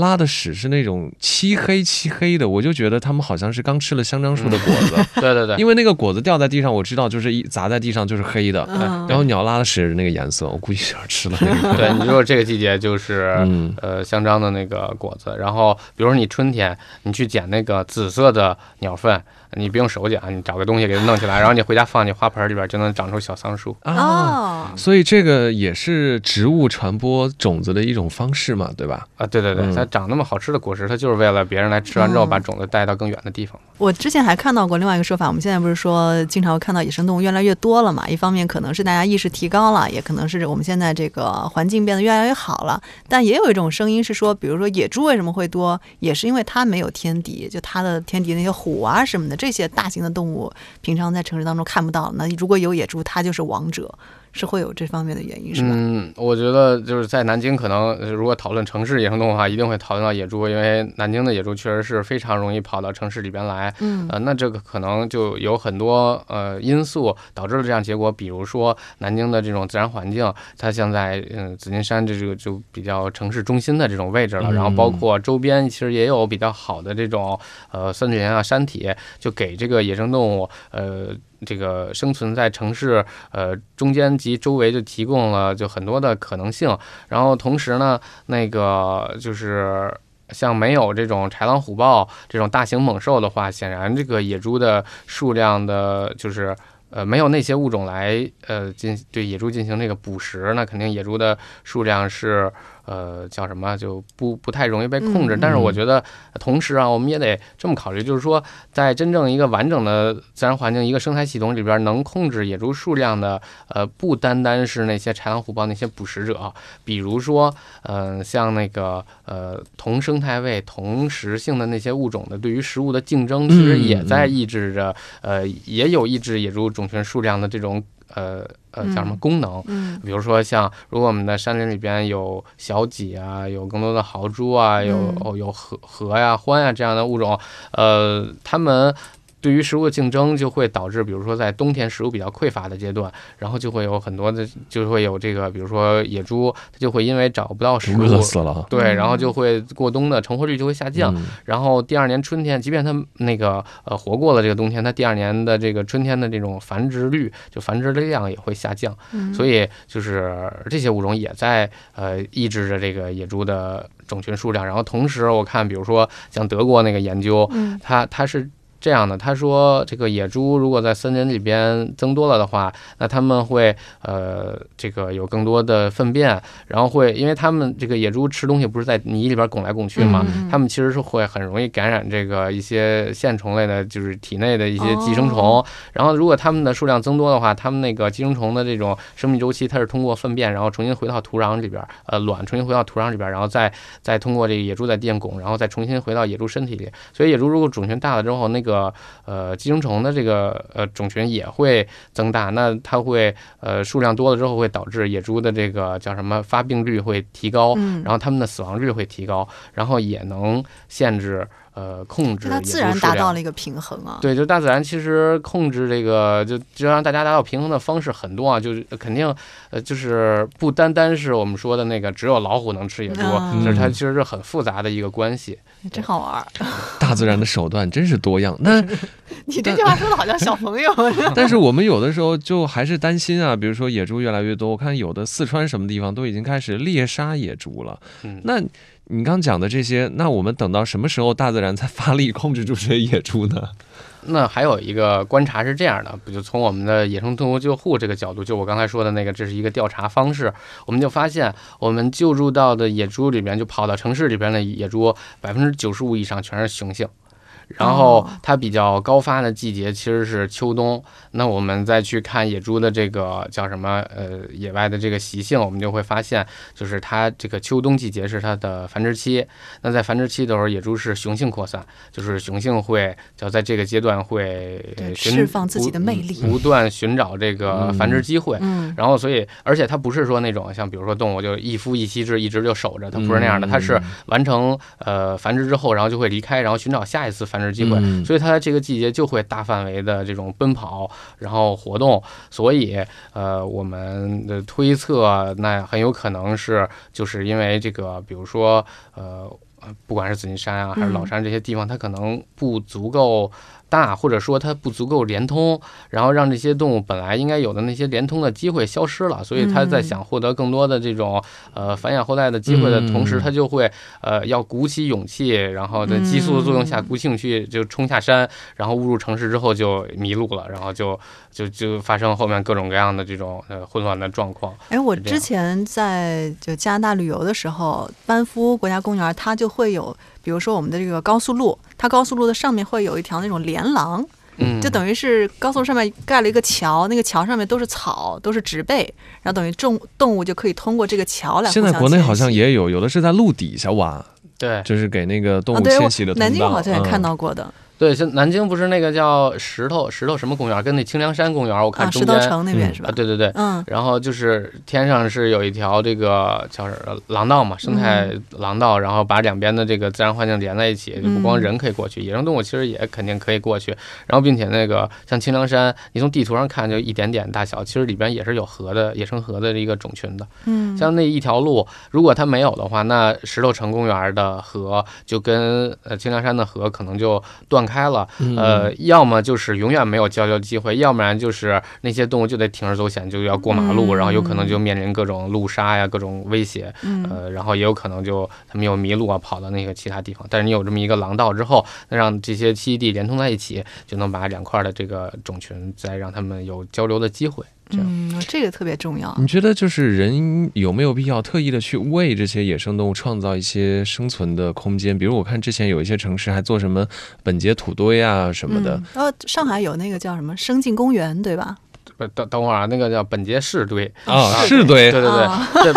拉的屎是那种漆黑漆黑的，我就觉得他们好像是刚吃了香樟树的果子。对对对，因为那个果子掉在地上，我知道就是一砸在地上就是黑的。然后鸟拉的屎那个颜色，我估计是吃了。对，你说这个季节就是呃香樟的那个果子。然后比如说你春天你去捡那个紫色的鸟粪。你不用手捡，你找个东西给它弄起来，然后你回家放进花盆里边，就能长出小桑树啊。所以这个也是植物传播种子的一种方式嘛，对吧？啊，对对对，它长那么好吃的果实，它就是为了别人来吃完之后把种子带到更远的地方。我之前还看到过另外一个说法，我们现在不是说经常会看到野生动物越来越多了嘛？一方面可能是大家意识提高了，也可能是我们现在这个环境变得越来越好了。但也有一种声音是说，比如说野猪为什么会多，也是因为它没有天敌，就它的天敌那些虎啊什么的。这些大型的动物平常在城市当中看不到，那如果有野猪，它就是王者。是会有这方面的原因，是吧？嗯，我觉得就是在南京，可能如果讨论城市野生动物的话，一定会讨论到野猪，因为南京的野猪确实是非常容易跑到城市里边来。嗯，呃，那这个可能就有很多呃因素导致了这样结果，比如说南京的这种自然环境，它现在嗯紫金山这个就比较城市中心的这种位置了，然后包括周边其实也有比较好的这种呃森林啊山体，就给这个野生动物呃。这个生存在城市呃中间及周围就提供了就很多的可能性，然后同时呢，那个就是像没有这种豺狼虎豹这种大型猛兽的话，显然这个野猪的数量的就是呃，没有那些物种来呃进对野猪进行这个捕食，那肯定野猪的数量是。呃，叫什么就不不太容易被控制。但是我觉得，同时啊，我们也得这么考虑，就是说，在真正一个完整的自然环境、一个生态系统里边，能控制野猪数量的，呃，不单单是那些豺狼虎豹那些捕食者，比如说，嗯，像那个呃同生态位、同食性的那些物种的，对于食物的竞争，其实也在抑制着，呃，也有抑制野猪种群数量的这种。呃呃，叫什么功能？嗯，比如说像，如果我们的山林里边有小脊啊，有更多的豪猪啊，有有河河呀、獾呀这样的物种，呃，它们。对于食物的竞争就会导致，比如说在冬天食物比较匮乏的阶段，然后就会有很多的，就会有这个，比如说野猪，它就会因为找不到食物，饿死了。对，然后就会过冬的成活率就会下降，然后第二年春天，即便它那个呃活过了这个冬天，它第二年的这个春天的这种繁殖率，就繁殖的量也会下降。所以就是这些物种也在呃抑制着这个野猪的种群数量。然后同时我看，比如说像德国那个研究，它它是。这样的，他说，这个野猪如果在森林里边增多了的话，那他们会呃，这个有更多的粪便，然后会，因为他们这个野猪吃东西不是在泥里边拱来拱去嘛，他们其实是会很容易感染这个一些线虫类的，就是体内的一些寄生虫。然后如果它们的数量增多的话，它们那个寄生虫的这种生命周期，它是通过粪便，然后重新回到土壤里边，呃，卵重新回到土壤里边，然后再再通过这个野猪在地拱，然后再重新回到野猪身体里。所以野猪如果种群大了之后，那个个呃寄生虫的这个呃种群也会增大，那它会呃数量多了之后会导致野猪的这个叫什么发病率会提高，然后它们的死亡率会提高，然后也能限制。呃，控制它自然达到了一个平衡啊。对，就大自然其实控制这个，就就让大家达到平衡的方式很多啊。就是肯定，呃，就是不单单是我们说的那个只有老虎能吃野猪，就是它其实是很复杂的一个关系。真好玩，大自然的手段真是多样。那 你这句话说的好像小朋友。但是我们有的时候就还是担心啊，比如说野猪越来越多，我看有的四川什么地方都已经开始猎杀野猪了。嗯，那。你刚讲的这些，那我们等到什么时候大自然才发力控制住这些野猪呢？那还有一个观察是这样的，不就从我们的野生动物救护这个角度，就我刚才说的那个，这是一个调查方式，我们就发现，我们救助到的野猪里边，就跑到城市里边的野猪，百分之九十五以上全是雄性。然后它比较高发的季节其实是秋冬。那我们再去看野猪的这个叫什么呃野外的这个习性，我们就会发现，就是它这个秋冬季节是它的繁殖期。那在繁殖期的时候，野猪是雄性扩散，就是雄性会叫在这个阶段会释放自己的魅力，不断寻找这个繁殖机会。嗯。然后所以，而且它不是说那种像比如说动物就一夫一妻制一直就守着，它不是那样的，它是完成呃繁殖之后，然后就会离开，然后寻找下一次繁殖机会。所以它在这个季节就会大范围的这种奔跑。然后活动，所以呃，我们的推测，那很有可能是就是因为这个，比如说呃，不管是紫金山啊，还是老山这些地方，它可能不足够。大，或者说它不足够连通，然后让这些动物本来应该有的那些连通的机会消失了，所以它在想获得更多的这种呃繁衍后代的机会的同时，它就会呃要鼓起勇气，然后在激素的作用下鼓起勇气就冲下山，然后误入城市之后就迷路了，然后就就就发生后面各种各样的这种呃混乱的状况。哎，我之前在就加拿大旅游的时候，班夫国家公园它就会有。比如说我们的这个高速路，它高速路的上面会有一条那种连廊，嗯，就等于是高速上面盖了一个桥，那个桥上面都是草，都是植被，然后等于动动物就可以通过这个桥来。现在国内好像也有，有的是在路底下挖，对，就是给那个动物迁徙的南京好像也看到过的。对，像南京不是那个叫石头石头什么公园，跟那清凉山公园，我看中间石头城那边是吧？对对对，嗯。然后就是天上是有一条这个叫廊道嘛，生态廊道，然后把两边的这个自然环境连在一起，就不光人可以过去，野生动物其实也肯定可以过去。然后并且那个像清凉山，你从地图上看就一点点大小，其实里边也是有河的，野生河的一个种群的。嗯。像那一条路，如果它没有的话，那石头城公园的河就跟呃清凉山的河可能就断开。了，呃，要么就是永远没有交流机会，要不然就是那些动物就得铤而走险，就要过马路，然后有可能就面临各种路杀呀、各种威胁，呃，然后也有可能就他们又迷路啊，跑到那个其他地方。但是你有这么一个廊道之后，那让这些栖息地连通在一起，就能把两块的这个种群再让他们有交流的机会。嗯，这个特别重要。你觉得就是人有没有必要特意的去为这些野生动物创造一些生存的空间？比如我看之前有一些城市还做什么本节土堆啊什么的。呃，上海有那个叫什么生境公园，对吧？等等会儿啊，那个叫本节市堆啊，市堆，对对对。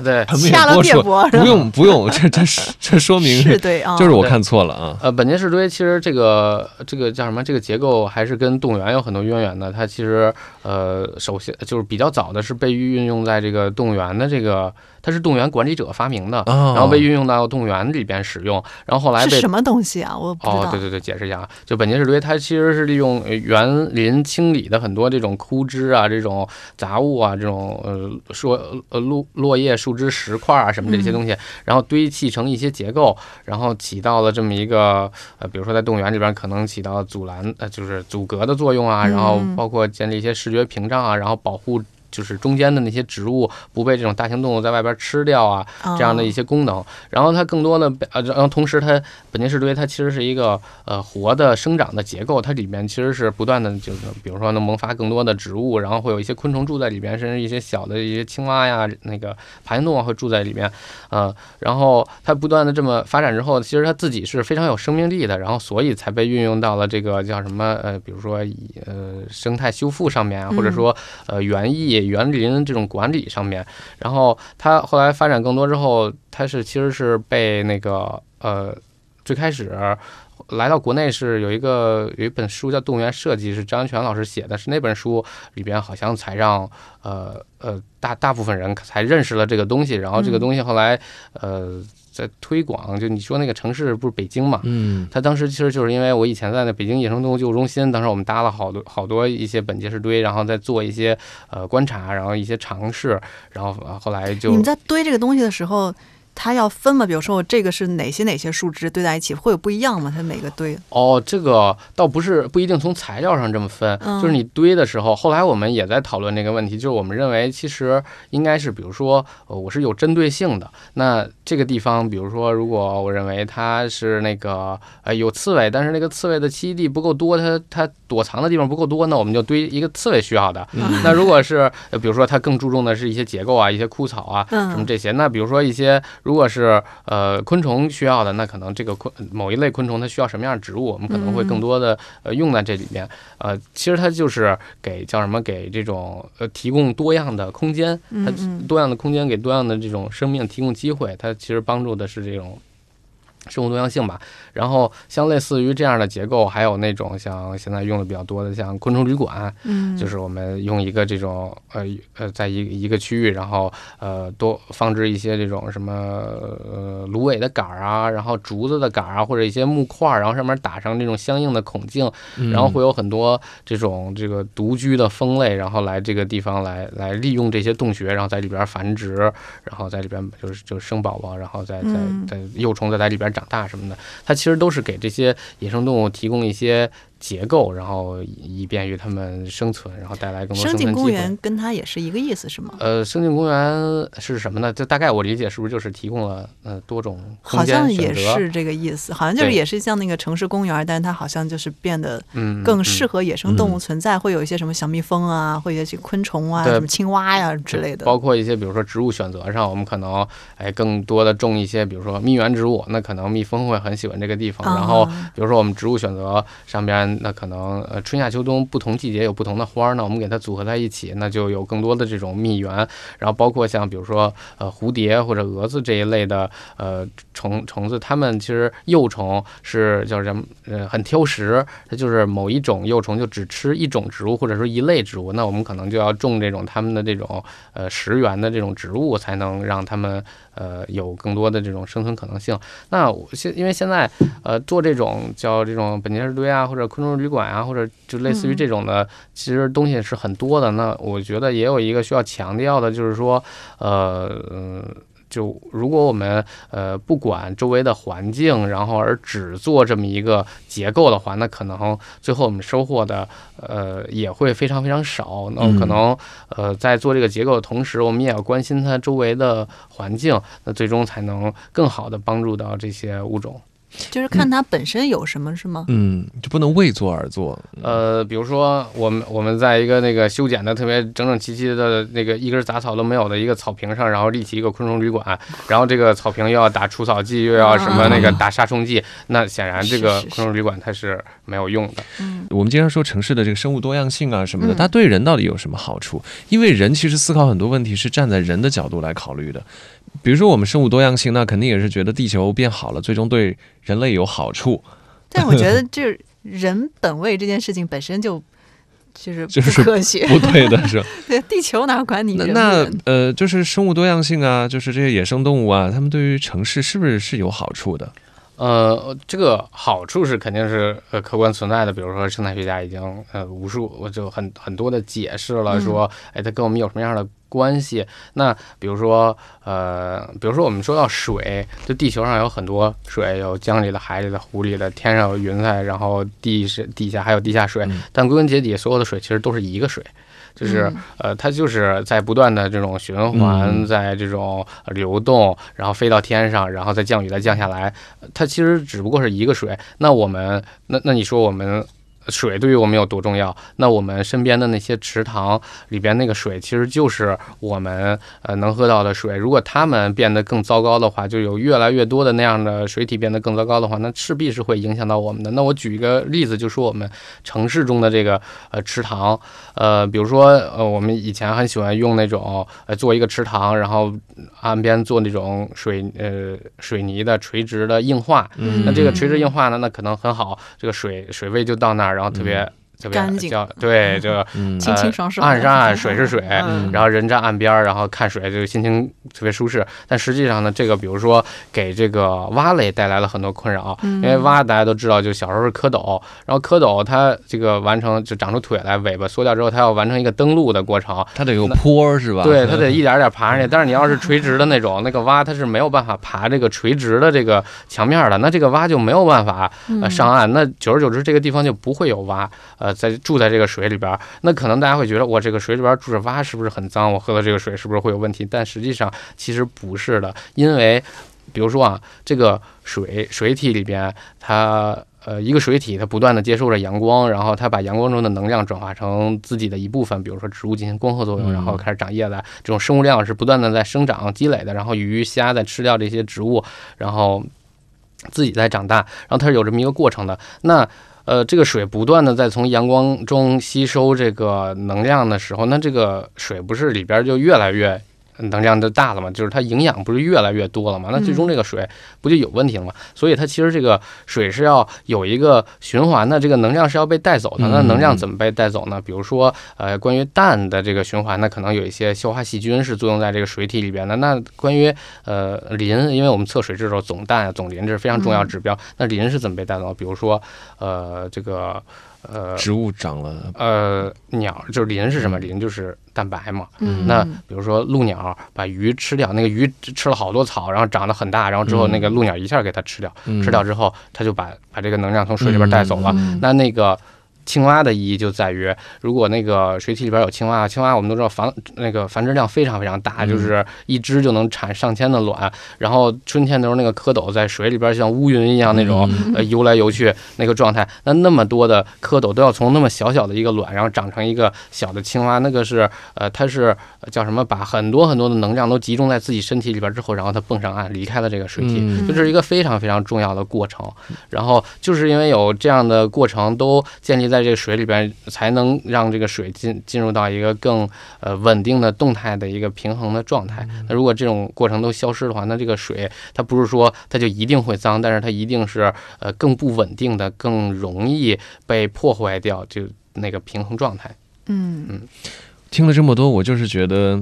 对，掐了别播，不用不用，这这这说明是对啊，就是我看错了啊。呃，本节市堆其实这个这个叫什么？这个结构还是跟动物园有很多渊源的。它其实呃，首先就是比较早的是被运用在这个动物园的这个。它是动物园管理者发明的，然后被运用到动物园里边使用，然后后来被什么东西啊？我哦，对对对，解释一下啊，就本节石堆，它其实是利用园林清理的很多这种枯枝啊、这种杂物啊、这种呃说呃落落叶、树枝、石块啊什么这些东西，然后堆砌成一些结构，然后起到了这么一个呃，比如说在动物园里边可能起到阻拦呃，就是阻隔的作用啊，然后包括建立一些视觉屏障啊，然后保护。就是中间的那些植物不被这种大型动物在外边吃掉啊，这样的一些功能。然后它更多的呃，然后同时它本节石堆它其实是一个呃活的生长的结构，它里面其实是不断的就是比如说能萌发更多的植物，然后会有一些昆虫住在里边，甚至一些小的一些青蛙呀，那个爬行动物会住在里面，呃，然后它不断的这么发展之后，其实它自己是非常有生命力的，然后所以才被运用到了这个叫什么呃，比如说呃生态修复上面啊，或者说呃园艺。园林这种管理上面，然后它后来发展更多之后，它是其实是被那个呃，最开始来到国内是有一个有一本书叫《动物园设计》，是张安全老师写的，是那本书里边好像才让呃呃大大部分人才认识了这个东西，然后这个东西后来呃。在推广，就你说那个城市不是北京嘛？嗯，他当时其实就是因为我以前在那北京野生动物救助中心，当时我们搭了好多好多一些本节石堆，然后再做一些呃观察，然后一些尝试，然后后来就你们在堆这个东西的时候。它要分吗？比如说我这个是哪些哪些树枝堆在一起，会有不一样吗？它每个堆？哦，这个倒不是不一定从材料上这么分，就是你堆的时候，后来我们也在讨论这个问题，就是我们认为其实应该是，比如说呃，我是有针对性的。那这个地方，比如说如果我认为它是那个呃有刺猬，但是那个刺猬的栖息地不够多，它它躲藏的地方不够多，那我们就堆一个刺猬需要的。那如果是比如说它更注重的是一些结构啊，一些枯草啊，什么这些，那比如说一些。如果是呃昆虫需要的，那可能这个昆某一类昆虫它需要什么样的植物，我们可能会更多的呃用在这里面。呃，其实它就是给叫什么给这种呃提供多样的空间，它多样的空间给多样的这种生命提供机会，它其实帮助的是这种。生物多样性吧，然后像类似于这样的结构，还有那种像现在用的比较多的，像昆虫旅馆，嗯，就是我们用一个这种呃呃，在一一个区域，然后呃多放置一些这种什么呃芦苇的杆儿啊，然后竹子的杆儿啊，或者一些木块儿，然后上面打上这种相应的孔径，然后会有很多这种这个独居的蜂类，然后来这个地方来来利用这些洞穴，然后在里边繁殖，然后在里边就是就生宝宝，然后再在在幼虫再在里边。长大什么的，它其实都是给这些野生动物提供一些。结构，然后以便于它们生存，然后带来更多生存机会。公园跟它也是一个意思，是吗？呃，生境公园是什么呢？就大概我理解，是不是就是提供了呃多种好像也是这个意思，好像就是也是像那个城市公园，但是它好像就是变得更适合野生动物存在，会有一些什么小蜜蜂啊，会有一些昆虫啊，什么青蛙呀之类的。包括一些比如说植物选择上，我们可能哎更多的种一些，比如说蜜源植物，那可能蜜蜂会很喜欢这个地方。然后比如说我们植物选择上边。那可能呃春夏秋冬不同季节有不同的花儿，那我们给它组合在一起，那就有更多的这种蜜源。然后包括像比如说呃蝴蝶或者蛾子这一类的呃虫虫子，它们其实幼虫是叫什么呃很挑食，它就是某一种幼虫就只吃一种植物或者说一类植物，那我们可能就要种这种它们的这种呃食源的这种植物，才能让它们。呃，有更多的这种生存可能性。那现因为现在，呃，做这种叫这种本节石堆啊，或者昆虫旅馆啊，或者就类似于这种的，其实东西是很多的。那我觉得也有一个需要强调的，就是说，呃，就如果我们呃不管周围的环境，然后而只做这么一个结构的话，那可能最后我们收获的呃也会非常非常少。那可能呃在做这个结构的同时，我们也要关心它周围的环境，那最终才能更好的帮助到这些物种。就是看它本身有什么是吗？嗯，就不能为做而做。呃，比如说我们我们在一个那个修剪的特别整整齐齐的那个一根杂草都没有的一个草坪上，然后立起一个昆虫旅馆，然后这个草坪又要打除草剂，又要什么那个打杀虫剂，那显然这个昆虫旅馆它是没有用的。嗯，我们经常说城市的这个生物多样性啊什么的，它对人到底有什么好处？因为人其实思考很多问题是站在人的角度来考虑的。比如说我们生物多样性，那肯定也是觉得地球变好了，最终对人类有好处。但我觉得，就是人本位这件事情本身就 就是就是不科学，不对的是。对，地球哪管你？那呃，就是生物多样性啊，就是这些野生动物啊，它们对于城市是不是是有好处的？呃，这个好处是肯定是呃客观存在的，比如说生态学家已经呃无数我就很很多的解释了，说哎它跟我们有什么样的关系？那比如说呃，比如说我们说到水，就地球上有很多水，有江里的、海里的、湖里的，天上有云彩，然后地是地下还有地下水，但归根结底，所有的水其实都是一个水。就是呃，它就是在不断的这种循环，在这种流动，然后飞到天上，然后再降雨，再降下来。它其实只不过是一个水。那我们，那那你说我们？水对于我们有多重要？那我们身边的那些池塘里边那个水，其实就是我们呃能喝到的水。如果它们变得更糟糕的话，就有越来越多的那样的水体变得更糟糕的话，那势必是会影响到我们的。那我举一个例子，就说我们城市中的这个呃池塘，呃，比如说呃我们以前很喜欢用那种呃做一个池塘，然后岸边做那种水呃水泥的垂直的硬化。那这个垂直硬化呢，那可能很好，这个水水位就到那儿。然后特别特别干净，对，这个清清爽爽，岸是岸，水是水，然后人站岸边，然后看水，这个心情特别舒适。但实际上呢，这个比如说给这个蛙类带来了很多困扰，因为蛙大家都知道，就小时候是蝌蚪，然后蝌蚪它这个完成就长出腿来，尾巴缩掉之后，它要完成一个登陆的过程，它得有坡是吧？对，它得一点点爬上去。但是你要是垂直的那种，那个蛙它是没有办法爬这个垂直的这个墙面的，那这个蛙就没有办法上岸。那久而久之，这个地方就不会有蛙，呃。在住在这个水里边，那可能大家会觉得我这个水里边住着蛙是不是很脏？我喝的这个水是不是会有问题？但实际上其实不是的，因为比如说啊，这个水水体里边，它呃一个水体它不断的接受着阳光，然后它把阳光中的能量转化成自己的一部分，比如说植物进行光合作用，然后开始长叶子，这种生物量是不断的在生长积累的，然后鱼虾在吃掉这些植物，然后自己在长大，然后它是有这么一个过程的。那呃，这个水不断的在从阳光中吸收这个能量的时候，那这个水不是里边就越来越。能量就大了嘛，就是它营养不是越来越多了嘛，那最终这个水不就有问题了嘛？所以它其实这个水是要有一个循环的，这个能量是要被带走的。那能量怎么被带走呢？比如说，呃，关于氮的这个循环，那可能有一些消化细菌是作用在这个水体里边的。那关于呃磷，因为我们测水质的时候总氮、总磷这是非常重要指标。那磷是怎么被带走？比如说，呃，这个。呃，植物长了，呃，鸟就是磷是什么？磷就是蛋白嘛。那比如说鹭鸟把鱼吃掉，那个鱼吃了好多草，然后长得很大，然后之后那个鹭鸟一下给它吃掉，吃掉之后，它就把把这个能量从水里边带走了。那那个。青蛙的意义就在于，如果那个水体里边有青蛙，青蛙我们都知道繁那个繁殖量非常非常大，就是一只就能产上千的卵。然后春天的时候，那个蝌蚪在水里边像乌云一样那种呃游来游去那个状态，那那么多的蝌蚪都要从那么小小的一个卵，然后长成一个小的青蛙，那个是呃它是叫什么？把很多很多的能量都集中在自己身体里边之后，然后它蹦上岸离开了这个水体，就是一个非常非常重要的过程。然后就是因为有这样的过程都建立。在这个水里边，才能让这个水进进入到一个更呃稳定的动态的一个平衡的状态。那如果这种过程都消失的话，那这个水它不是说它就一定会脏，但是它一定是呃更不稳定的，更容易被破坏掉，就那个平衡状态。嗯嗯，听了这么多，我就是觉得，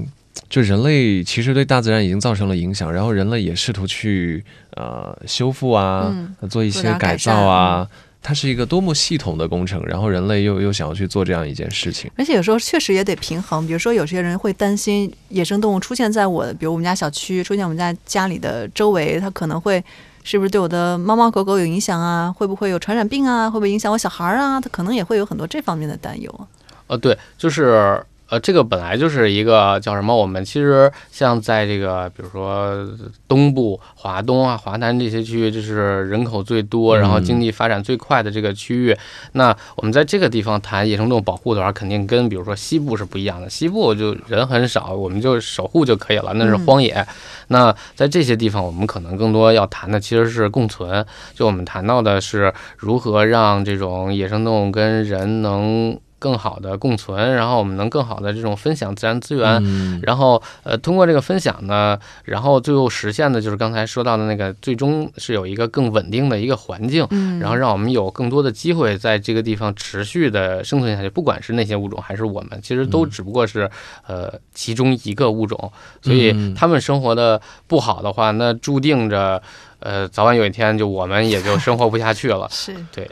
就人类其实对大自然已经造成了影响，然后人类也试图去呃修复啊，做一些改造啊。它是一个多么系统的工程，然后人类又又想要去做这样一件事情，而且有时候确实也得平衡。比如说，有些人会担心野生动物出现在我，比如我们家小区，出现我们家家里的周围，它可能会是不是对我的猫猫狗狗有影响啊？会不会有传染病啊？会不会影响我小孩啊？他可能也会有很多这方面的担忧啊。呃，对，就是。呃，这个本来就是一个叫什么？我们其实像在这个，比如说东部、华东啊、华南这些区域，就是人口最多，然后经济发展最快的这个区域。那我们在这个地方谈野生动物保护的话，肯定跟比如说西部是不一样的。西部就人很少，我们就守护就可以了，那是荒野。那在这些地方，我们可能更多要谈的其实是共存。就我们谈到的是如何让这种野生动物跟人能。更好的共存，然后我们能更好的这种分享自然资源，然后呃通过这个分享呢，然后最后实现的就是刚才说到的那个，最终是有一个更稳定的一个环境，然后让我们有更多的机会在这个地方持续的生存下去。不管是那些物种还是我们，其实都只不过是呃其中一个物种，所以他们生活的不好的话，那注定着呃早晚有一天就我们也就生活不下去了。是对。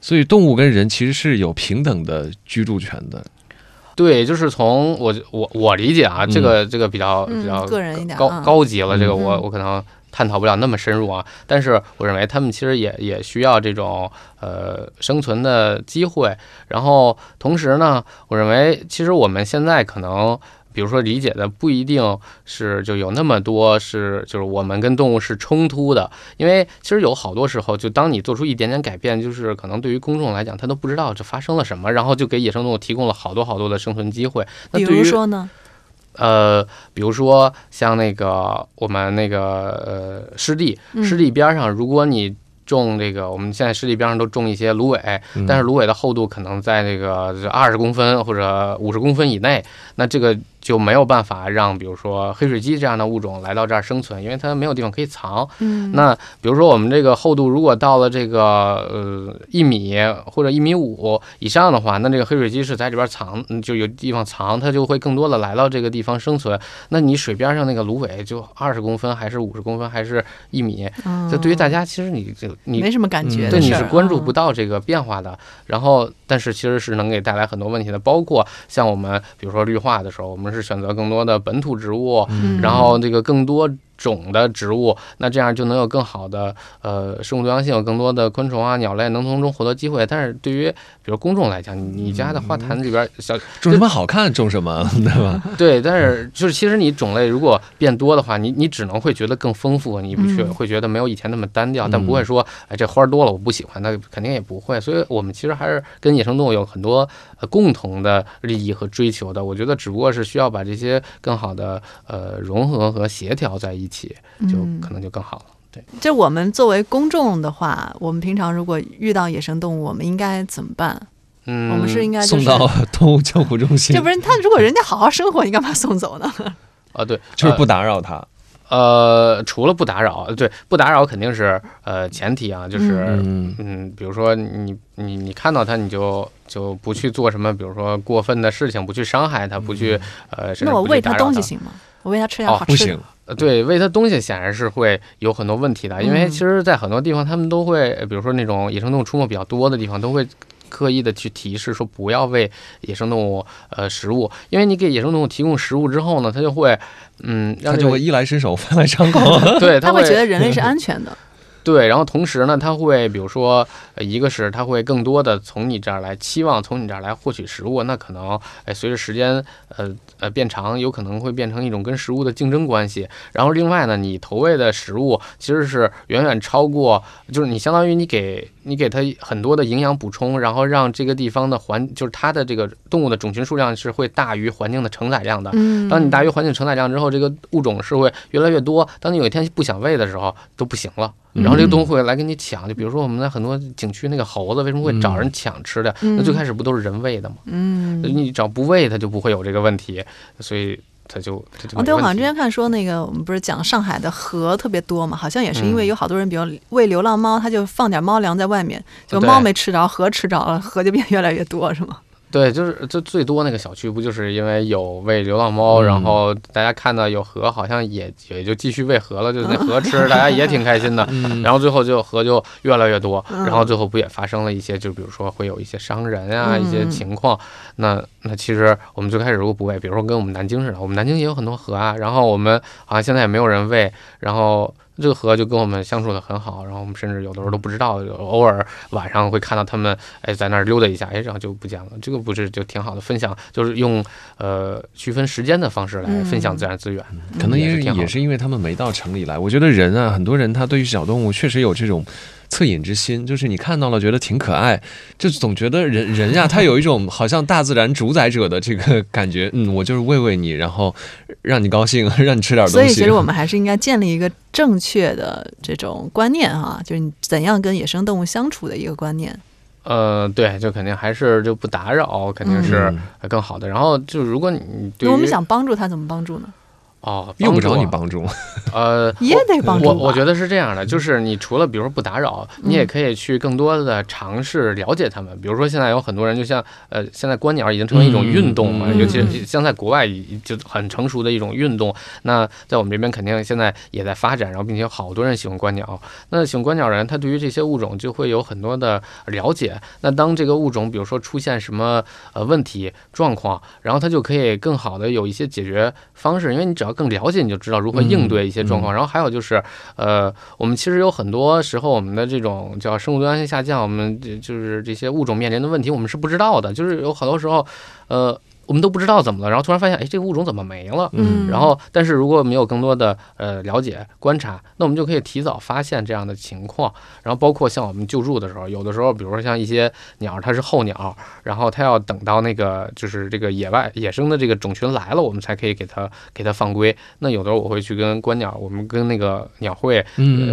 所以动物跟人其实是有平等的居住权的，对，就是从我我我理解啊，这个这个比较比较个人一点高高级了，这个我我可能探讨不了那么深入啊，但是我认为他们其实也也需要这种呃生存的机会，然后同时呢，我认为其实我们现在可能。比如说，理解的不一定是就有那么多是就是我们跟动物是冲突的，因为其实有好多时候，就当你做出一点点改变，就是可能对于公众来讲，他都不知道这发生了什么，然后就给野生动物提供了好多好多的生存机会。那比如说呢？呃，比如说像那个我们那个呃湿地，湿地边上，如果你种这个，我们现在湿地边上都种一些芦苇，但是芦苇的厚度可能在那个二十公分或者五十公分以内，那这个。就没有办法让，比如说黑水鸡这样的物种来到这儿生存，因为它没有地方可以藏。嗯，那比如说我们这个厚度如果到了这个呃一米或者一米五以上的话，那这个黑水鸡是在里边藏，就有地方藏，它就会更多的来到这个地方生存。那你水边上那个芦苇就二十公分还是五十公分还是一米？这对于大家其实你就你没什么感觉，对你是关注不到这个变化的。然后，但是其实是能给带来很多问题的，包括像我们比如说绿化的时候，我们。是选择更多的本土植物，然后这个更多。种的植物，那这样就能有更好的呃生物多样性，有更多的昆虫啊、鸟类能从中获得机会。但是对于比如公众来讲，你家的花坛里边小种什么好看，种什么 对吧？对，但是就是其实你种类如果变多的话，你你只能会觉得更丰富，你不去会觉得没有以前那么单调，但不会说哎这花多了我不喜欢，那肯定也不会。所以我们其实还是跟野生动物有很多呃共同的利益和追求的。我觉得只不过是需要把这些更好的呃融合和协调在一起。起就可能就更好了。对，就我们作为公众的话，我们平常如果遇到野生动物，我们应该怎么办？嗯，我们是应该送到 动物救护中心。这不是他，如果人家好好生活，你干嘛送走呢？啊，对，就是不打扰他。呃，除了不打扰，对，不打扰肯定是呃前提啊，就是嗯，比如说你你你看到他，你就就不去做什么，比如说过分的事情，不去伤害他，不去呃，那我喂他东西行吗？我喂他吃点好吃的。呃，对，喂它东西显然是会有很多问题的，因为其实，在很多地方，他们都会，比如说那种野生动物出没比较多的地方，都会刻意的去提示说不要喂野生动物呃食物，因为你给野生动物提供食物之后呢，它就会，嗯，它就会衣来伸手，饭来张口，对，它会觉得人类是 安全的。对，然后同时呢，他会比如说，一个是他会更多的从你这儿来期望从你这儿来获取食物，那可能哎随着时间呃呃变长，有可能会变成一种跟食物的竞争关系。然后另外呢，你投喂的食物其实是远远超过，就是你相当于你给你给它很多的营养补充，然后让这个地方的环就是它的这个动物的种群数量是会大于环境的承载量的。嗯，当你大于环境承载量之后，这个物种是会越来越多。当你有一天不想喂的时候，都不行了。然后这个动物会来跟你抢，就比如说我们在很多景区那个猴子为什么会找人抢吃的？那最开始不都是人喂的吗？嗯，你只要不喂它，就不会有这个问题，所以它就哦，对我好像之前看说那个我们不是讲上海的河特别多嘛，好像也是因为有好多人，比如喂流浪猫，他就放点猫粮在外面，就猫没吃着，河吃着了，河就变越来越多，是吗？对，就是就最多那个小区不就是因为有喂流浪猫，然后大家看到有河，好像也也就继续喂河了，就那河吃，大家也挺开心的。然后最后就河就越来越多，然后最后不也发生了一些，就比如说会有一些伤人啊一些情况。那那其实我们最开始如果不喂，比如说跟我们南京似的，我们南京也有很多河啊，然后我们好像现在也没有人喂，然后。这个河就跟我们相处的很好，然后我们甚至有的时候都不知道，偶尔晚上会看到他们哎在那儿溜达一下，哎然后就不见了。这个不是就挺好的分享，就是用呃区分时间的方式来分享自然资源，可能也也是因为他们没到城里来。我觉得人啊，很多人他对于小动物确实有这种。恻隐之心，就是你看到了觉得挺可爱，就总觉得人人呀，他有一种好像大自然主宰者的这个感觉。嗯，我就是喂喂你，然后让你高兴，让你吃点东西。所以，其实我们还是应该建立一个正确的这种观念哈，就是你怎样跟野生动物相处的一个观念。呃，对，就肯定还是就不打扰，肯定是更好的。然后，就如果你对我们想帮助他，怎么帮助呢？哦，用不着你帮助，呃，也得帮助。我我觉得是这样的，就是你除了比如说不打扰，你也可以去更多的尝试了解他们。比如说现在有很多人，就像呃，现在观鸟已经成为一种运动嘛，尤其像在国外就很成熟的一种运动。那在我们这边肯定现在也在发展，然后并且有好多人喜欢观鸟。那喜欢观鸟人，他对于这些物种就会有很多的了解。那当这个物种比如说出现什么呃问题状况，然后他就可以更好的有一些解决方式，因为你只要。更了解你就知道如何应对一些状况，然后还有就是，呃，我们其实有很多时候我们的这种叫生物多样性下降，我们就是这些物种面临的问题，我们是不知道的，就是有很多时候，呃。我们都不知道怎么了，然后突然发现，哎，这个物种怎么没了？嗯，然后，但是如果没有更多的呃了解观察，那我们就可以提早发现这样的情况。然后，包括像我们救助的时候，有的时候，比如说像一些鸟，它是候鸟，然后它要等到那个就是这个野外野生的这个种群来了，我们才可以给它给它放归。那有的时候我会去跟观鸟，我们跟那个鸟会、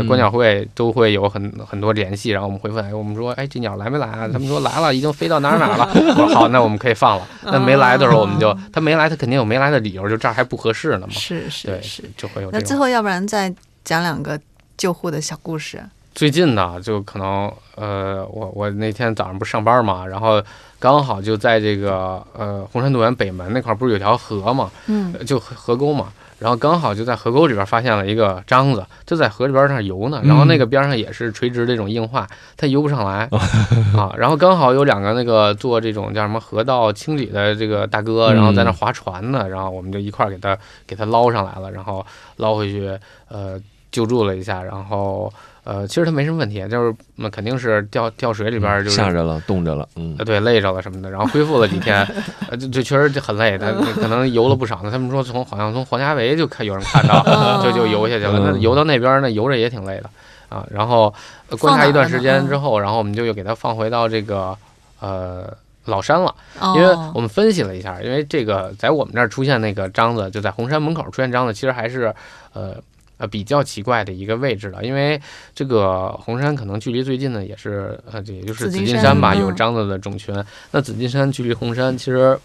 观鸟会都会有很很多联系，然后我们会问，我们说，哎，这鸟来没来啊？他们说来了，已经飞到哪儿哪儿了。我说好，那我们可以放了。那没来的。时候我们就他没来，他肯定有没来的理由，就这儿还不合适呢嘛。是是是，就会有。那最后要不然再讲两个救护的小故事。最近呢，就可能呃，我我那天早上不上班嘛，然后刚好就在这个呃红山动物园北门那块儿，不是有条河嘛，嗯，就河沟嘛。然后刚好就在河沟里边发现了一个章子，就在河里边那游呢。然后那个边上也是垂直这种硬化，它游不上来 啊。然后刚好有两个那个做这种叫什么河道清理的这个大哥，然后在那划船呢。然后我们就一块儿给他给他捞上来了，然后捞回去呃救助了一下，然后。呃，其实它没什么问题，就是那肯定是掉掉水里边，就是吓着了，冻着了，嗯，对，累着了什么的，然后恢复了几天，呃，就就确实就很累，他可能游了不少呢。他们说从好像从黄家围就看有人看到，就就游下去了。那游到那边那游着也挺累的啊。然后观察一段时间之后，然后我们就又给它放回到这个呃老山了，因为我们分析了一下，因为这个在我们这儿出现那个章子，就在红山门口出现章子，其实还是呃。呃，比较奇怪的一个位置了，因为这个红山可能距离最近的也是呃，这也就是紫金山吧，有獐子的种群。那紫金山距离红山，其实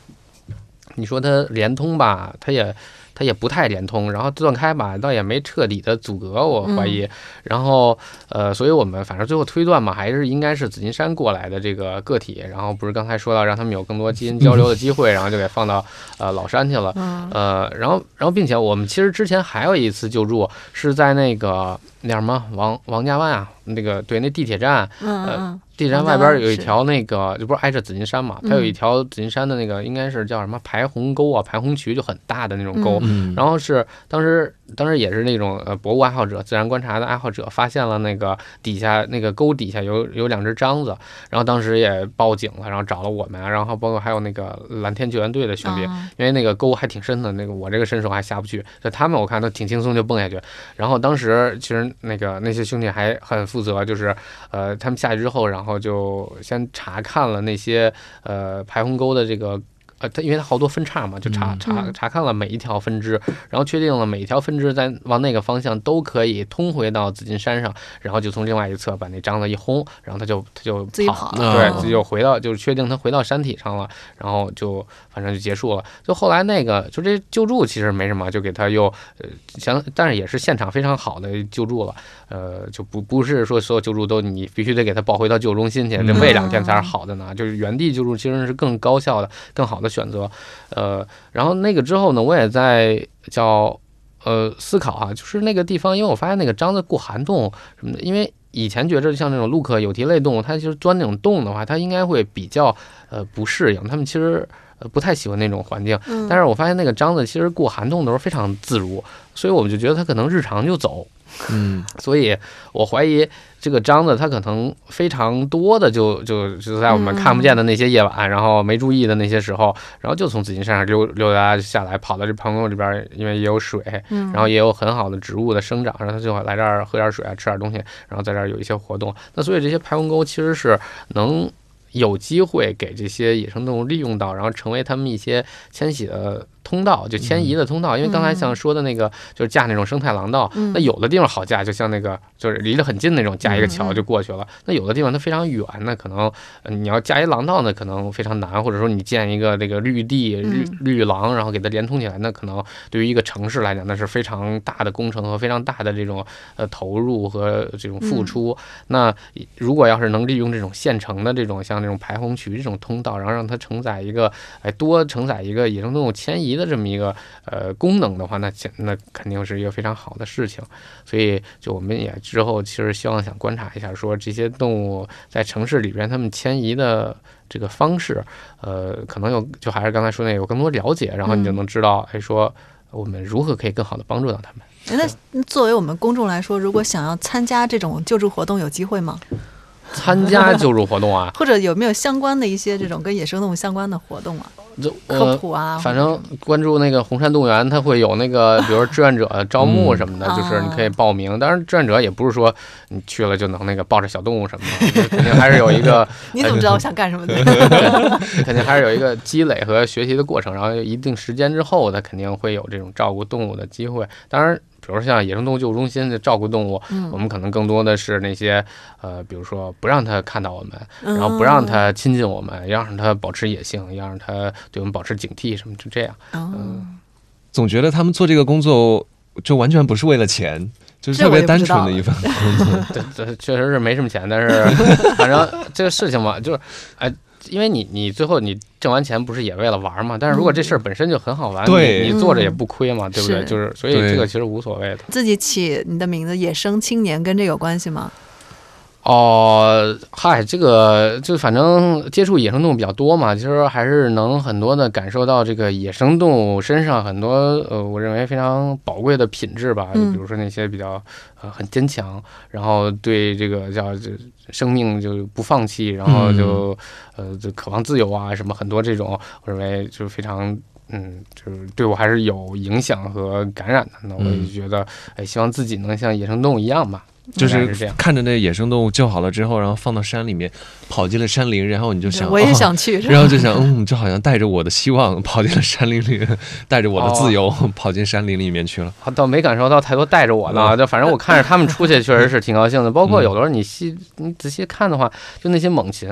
你说它连通吧，它也。它也不太连通，然后断开吧，倒也没彻底的阻隔，我怀疑。然后，呃，所以我们反正最后推断嘛，还是应该是紫金山过来的这个个体。然后不是刚才说到让他们有更多基因交流的机会，然后就给放到呃老山去了。呃，然后，然后，并且我们其实之前还有一次救助是在那个那什么王王家湾啊，那个对那地铁站，呃。地铁站外边有一条那个，这不是挨着紫金山嘛？它有一条紫金山的那个，应该是叫什么排洪沟啊、排洪渠，就很大的那种沟。然后是当时。当时也是那种呃博物爱好者、自然观察的爱好者，发现了那个底下那个沟底下有有两只章子，然后当时也报警了，然后找了我们，然后包括还有那个蓝天救援队的兄弟，因为那个沟还挺深的，那个我这个身手还下不去，就他们我看都挺轻松就蹦下去。然后当时其实那个那些兄弟还很负责，就是呃他们下去之后，然后就先查看了那些呃排洪沟的这个。呃，它因为它好多分叉嘛，就查查查看了每一条分支，然后确定了每一条分支在往那个方向都可以通回到紫金山上，然后就从另外一侧把那章子一轰，然后它就它就自己跑，对，自己就回到就是确定它回到山体上了，然后就反正就结束了。就后来那个就这救助其实没什么，就给他又呃想，但是也是现场非常好的救助了，呃，就不不是说所有救助都你必须得给他抱回到救助中心去，这喂两天才是好的呢，就是原地救助其实是更高效的、更好的选择。呃，然后那个之后呢，我也在叫呃思考啊，就是那个地方，因为我发现那个章子过寒洞什么的，因为以前觉着像那种陆科有蹄类动物，它其实钻那种洞的话，它应该会比较呃不适应，它们其实呃不太喜欢那种环境。但是我发现那个章子其实过寒洞的时候非常自如，所以我们就觉得它可能日常就走。嗯，所以我怀疑这个章子，它可能非常多的就就就在我们看不见的那些夜晚，然后没注意的那些时候，然后就从紫金山上溜溜达下来，跑到这盘沟里边，因为也有水，然后也有很好的植物的生长，然后它就会来这儿喝点水啊，吃点东西，然后在这儿有一些活动。那所以这些排洪沟其实是能有机会给这些野生动物利用到，然后成为他们一些迁徙的。通道就迁移的通道，因为刚才像说的那个，就是架那种生态廊道。那有的地方好架，就像那个就是离得很近那种，架一个桥就过去了。那有的地方它非常远，那可能你要架一廊道呢，可能非常难。或者说你建一个这个绿地绿绿廊，然后给它连通起来，那可能对于一个城市来讲，那是非常大的工程和非常大的这种呃投入和这种付出。那如果要是能利用这种现成的这种像这种排洪渠这种通道，然后让它承载一个哎多承载一个野生动物迁移。的这么一个呃功能的话，那那肯定是一个非常好的事情。所以，就我们也之后其实希望想观察一下，说这些动物在城市里边它们迁移的这个方式，呃，可能有就还是刚才说那有更多了解，然后你就能知道，哎，说我们如何可以更好的帮助到他们。那作为我们公众来说，如果想要参加这种救助活动，有机会吗？参加救助活动啊？或者有没有相关的一些这种跟野生动物相关的活动啊？就科普啊，反正关注那个红山动物园，它会有那个，比如说志愿者招募什么的，就是你可以报名。当然，志愿者也不是说你去了就能那个抱着小动物什么的，肯定还是有一个。你怎么知道我想干什么的？肯定还是有一个积累和学习的过程，然后一定时间之后，它肯定会有这种照顾动物的机会。当然。比如像野生动物救助中心的照顾动物，我们可能更多的是那些，呃，比如说不让它看到我们，然后不让它亲近我们，要让它保持野性，要让它对我们保持警惕，什么就这样。嗯，总觉得他们做这个工作就完全不是为了钱，就是特别单纯的一份工作。对对，确实是没什么钱，但是 反正这个事情嘛，就是哎。因为你你最后你挣完钱不是也为了玩嘛？但是如果这事儿本身就很好玩，你你做着也不亏嘛，对不对？就是所以这个其实无所谓的。自己起你的名字“野生青年”跟这有关系吗？哦，嗨，这个就反正接触野生动物比较多嘛，其实还是能很多的感受到这个野生动物身上很多呃，我认为非常宝贵的品质吧。就比如说那些比较呃很坚强，然后对这个叫这生命就不放弃，然后就呃就渴望自由啊什么很多这种，我认为就是非常嗯，就是对我还是有影响和感染的。那我也觉得，哎，希望自己能像野生动物一样吧。就是看着那野生动物救好了之后，然后放到山里面，跑进了山林，然后你就想，我也想去，然后就想，嗯，就好像带着我的希望跑进了山林里，带着我的自由 跑进山林里面去了。倒没感受到太多带着我的，就反正我看着他们出去确实是挺高兴的。包括有的时候你细你仔细看的话，就那些猛禽，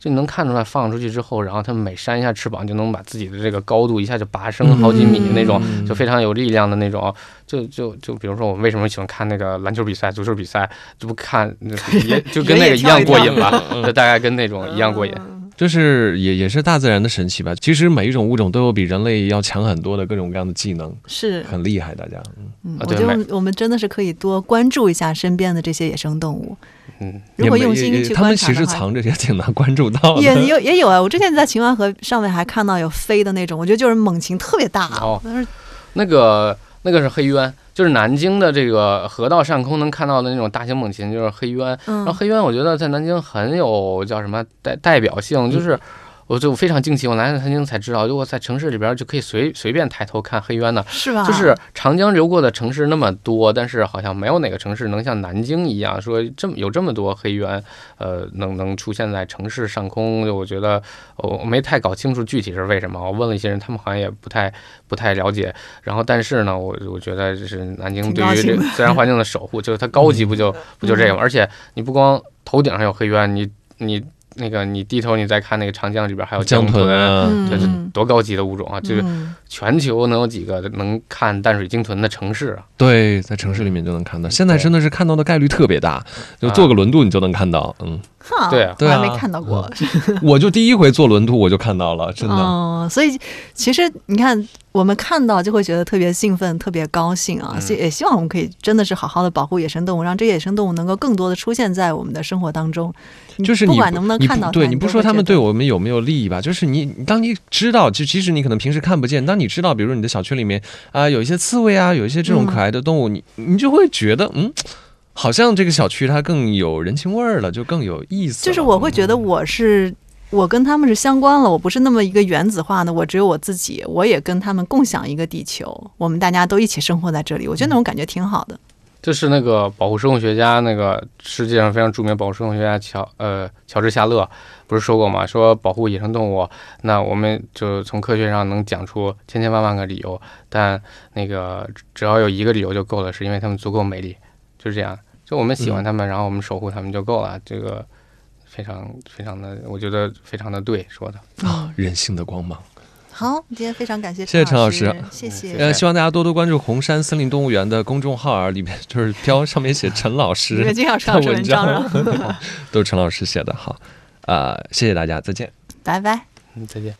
就你能看出来放出去之后，然后它们每扇一下翅膀，就能把自己的这个高度一下就拔升好几米那种，就非常有力量的那种。就就就比如说我们为什么喜欢看那个篮球比赛、足球比赛，这不看 也就跟那个一样过瘾吧？就大概跟那种一样过瘾。就是也也是大自然的神奇吧。其实每一种物种都有比人类要强很多的各种各样的技能，是很厉害。大家，嗯，我觉得我们真的是可以多关注一下身边的这些野生动物。嗯，如果用心去观察他们其实藏着也挺难关注到的。也有也有啊，我之前在秦淮河上面还看到有飞的那种，我觉得就是猛禽特别大。哦，那个。那个是黑鸢，就是南京的这个河道上空能看到的那种大型猛禽，就是黑鸢。然后黑鸢，我觉得在南京很有叫什么代代表性，就是我就非常惊奇，我来了南京才知道，如果在城市里边就可以随随便抬头看黑鸢呢，是吧？就是长江流过的城市那么多，但是好像没有哪个城市能像南京一样说这么有这么多黑鸢，呃，能能出现在城市上空。就我觉得我我没太搞清楚具体是为什么，我问了一些人，他们好像也不太不太了解。然后但是呢，我我觉得就是南京对于这自然环境的守护，就是它高级不就不就这个吗？而且你不光头顶上有黑鸢，你你。那个，你低头，你再看那个长江里边还有江豚，这是多高级的物种啊！就是全球能有几个能看淡水鲸豚的城市啊？对，在城市里面就能看到。现在真的是看到的概率特别大，就坐个轮渡你就能看到。嗯，对啊，我还没看到过。我就第一回坐轮渡我就看到了，真的。嗯，所以其实你看。我们看到就会觉得特别兴奋，特别高兴啊！希也希望我们可以真的是好好的保护野生动物，让这些野生动物能够更多的出现在我们的生活当中。就是不管能不能看到，对你不说他们对我们有没有利益吧？就是你当你知道，就即使你可能平时看不见，当你知道，比如你的小区里面啊有一些刺猬啊，有一些这种可爱的动物，你你就会觉得嗯，好像这个小区它更有人情味儿了，就更有意思。就是我会觉得我是。我跟他们是相关了，我不是那么一个原子化的，我只有我自己，我也跟他们共享一个地球，我们大家都一起生活在这里，我觉得那种感觉挺好的。这是那个保护生物学家，那个世界上非常著名保护生物学家乔呃乔治夏勒不是说过吗？说保护野生动物，那我们就从科学上能讲出千千万万个理由，但那个只要有一个理由就够了，是因为它们足够美丽，就是这样。就我们喜欢他们，然后我们守护他们就够了。这个。非常非常的，我觉得非常的对说的啊，人性的光芒。好，今天非常感谢谢谢陈老师，谢谢。呃，希望大家多多关注红山森林动物园的公众号啊，里面就是标上面写陈老师的文章，都是陈老师写的。好，呃，谢谢大家，再见，拜拜，嗯，再见。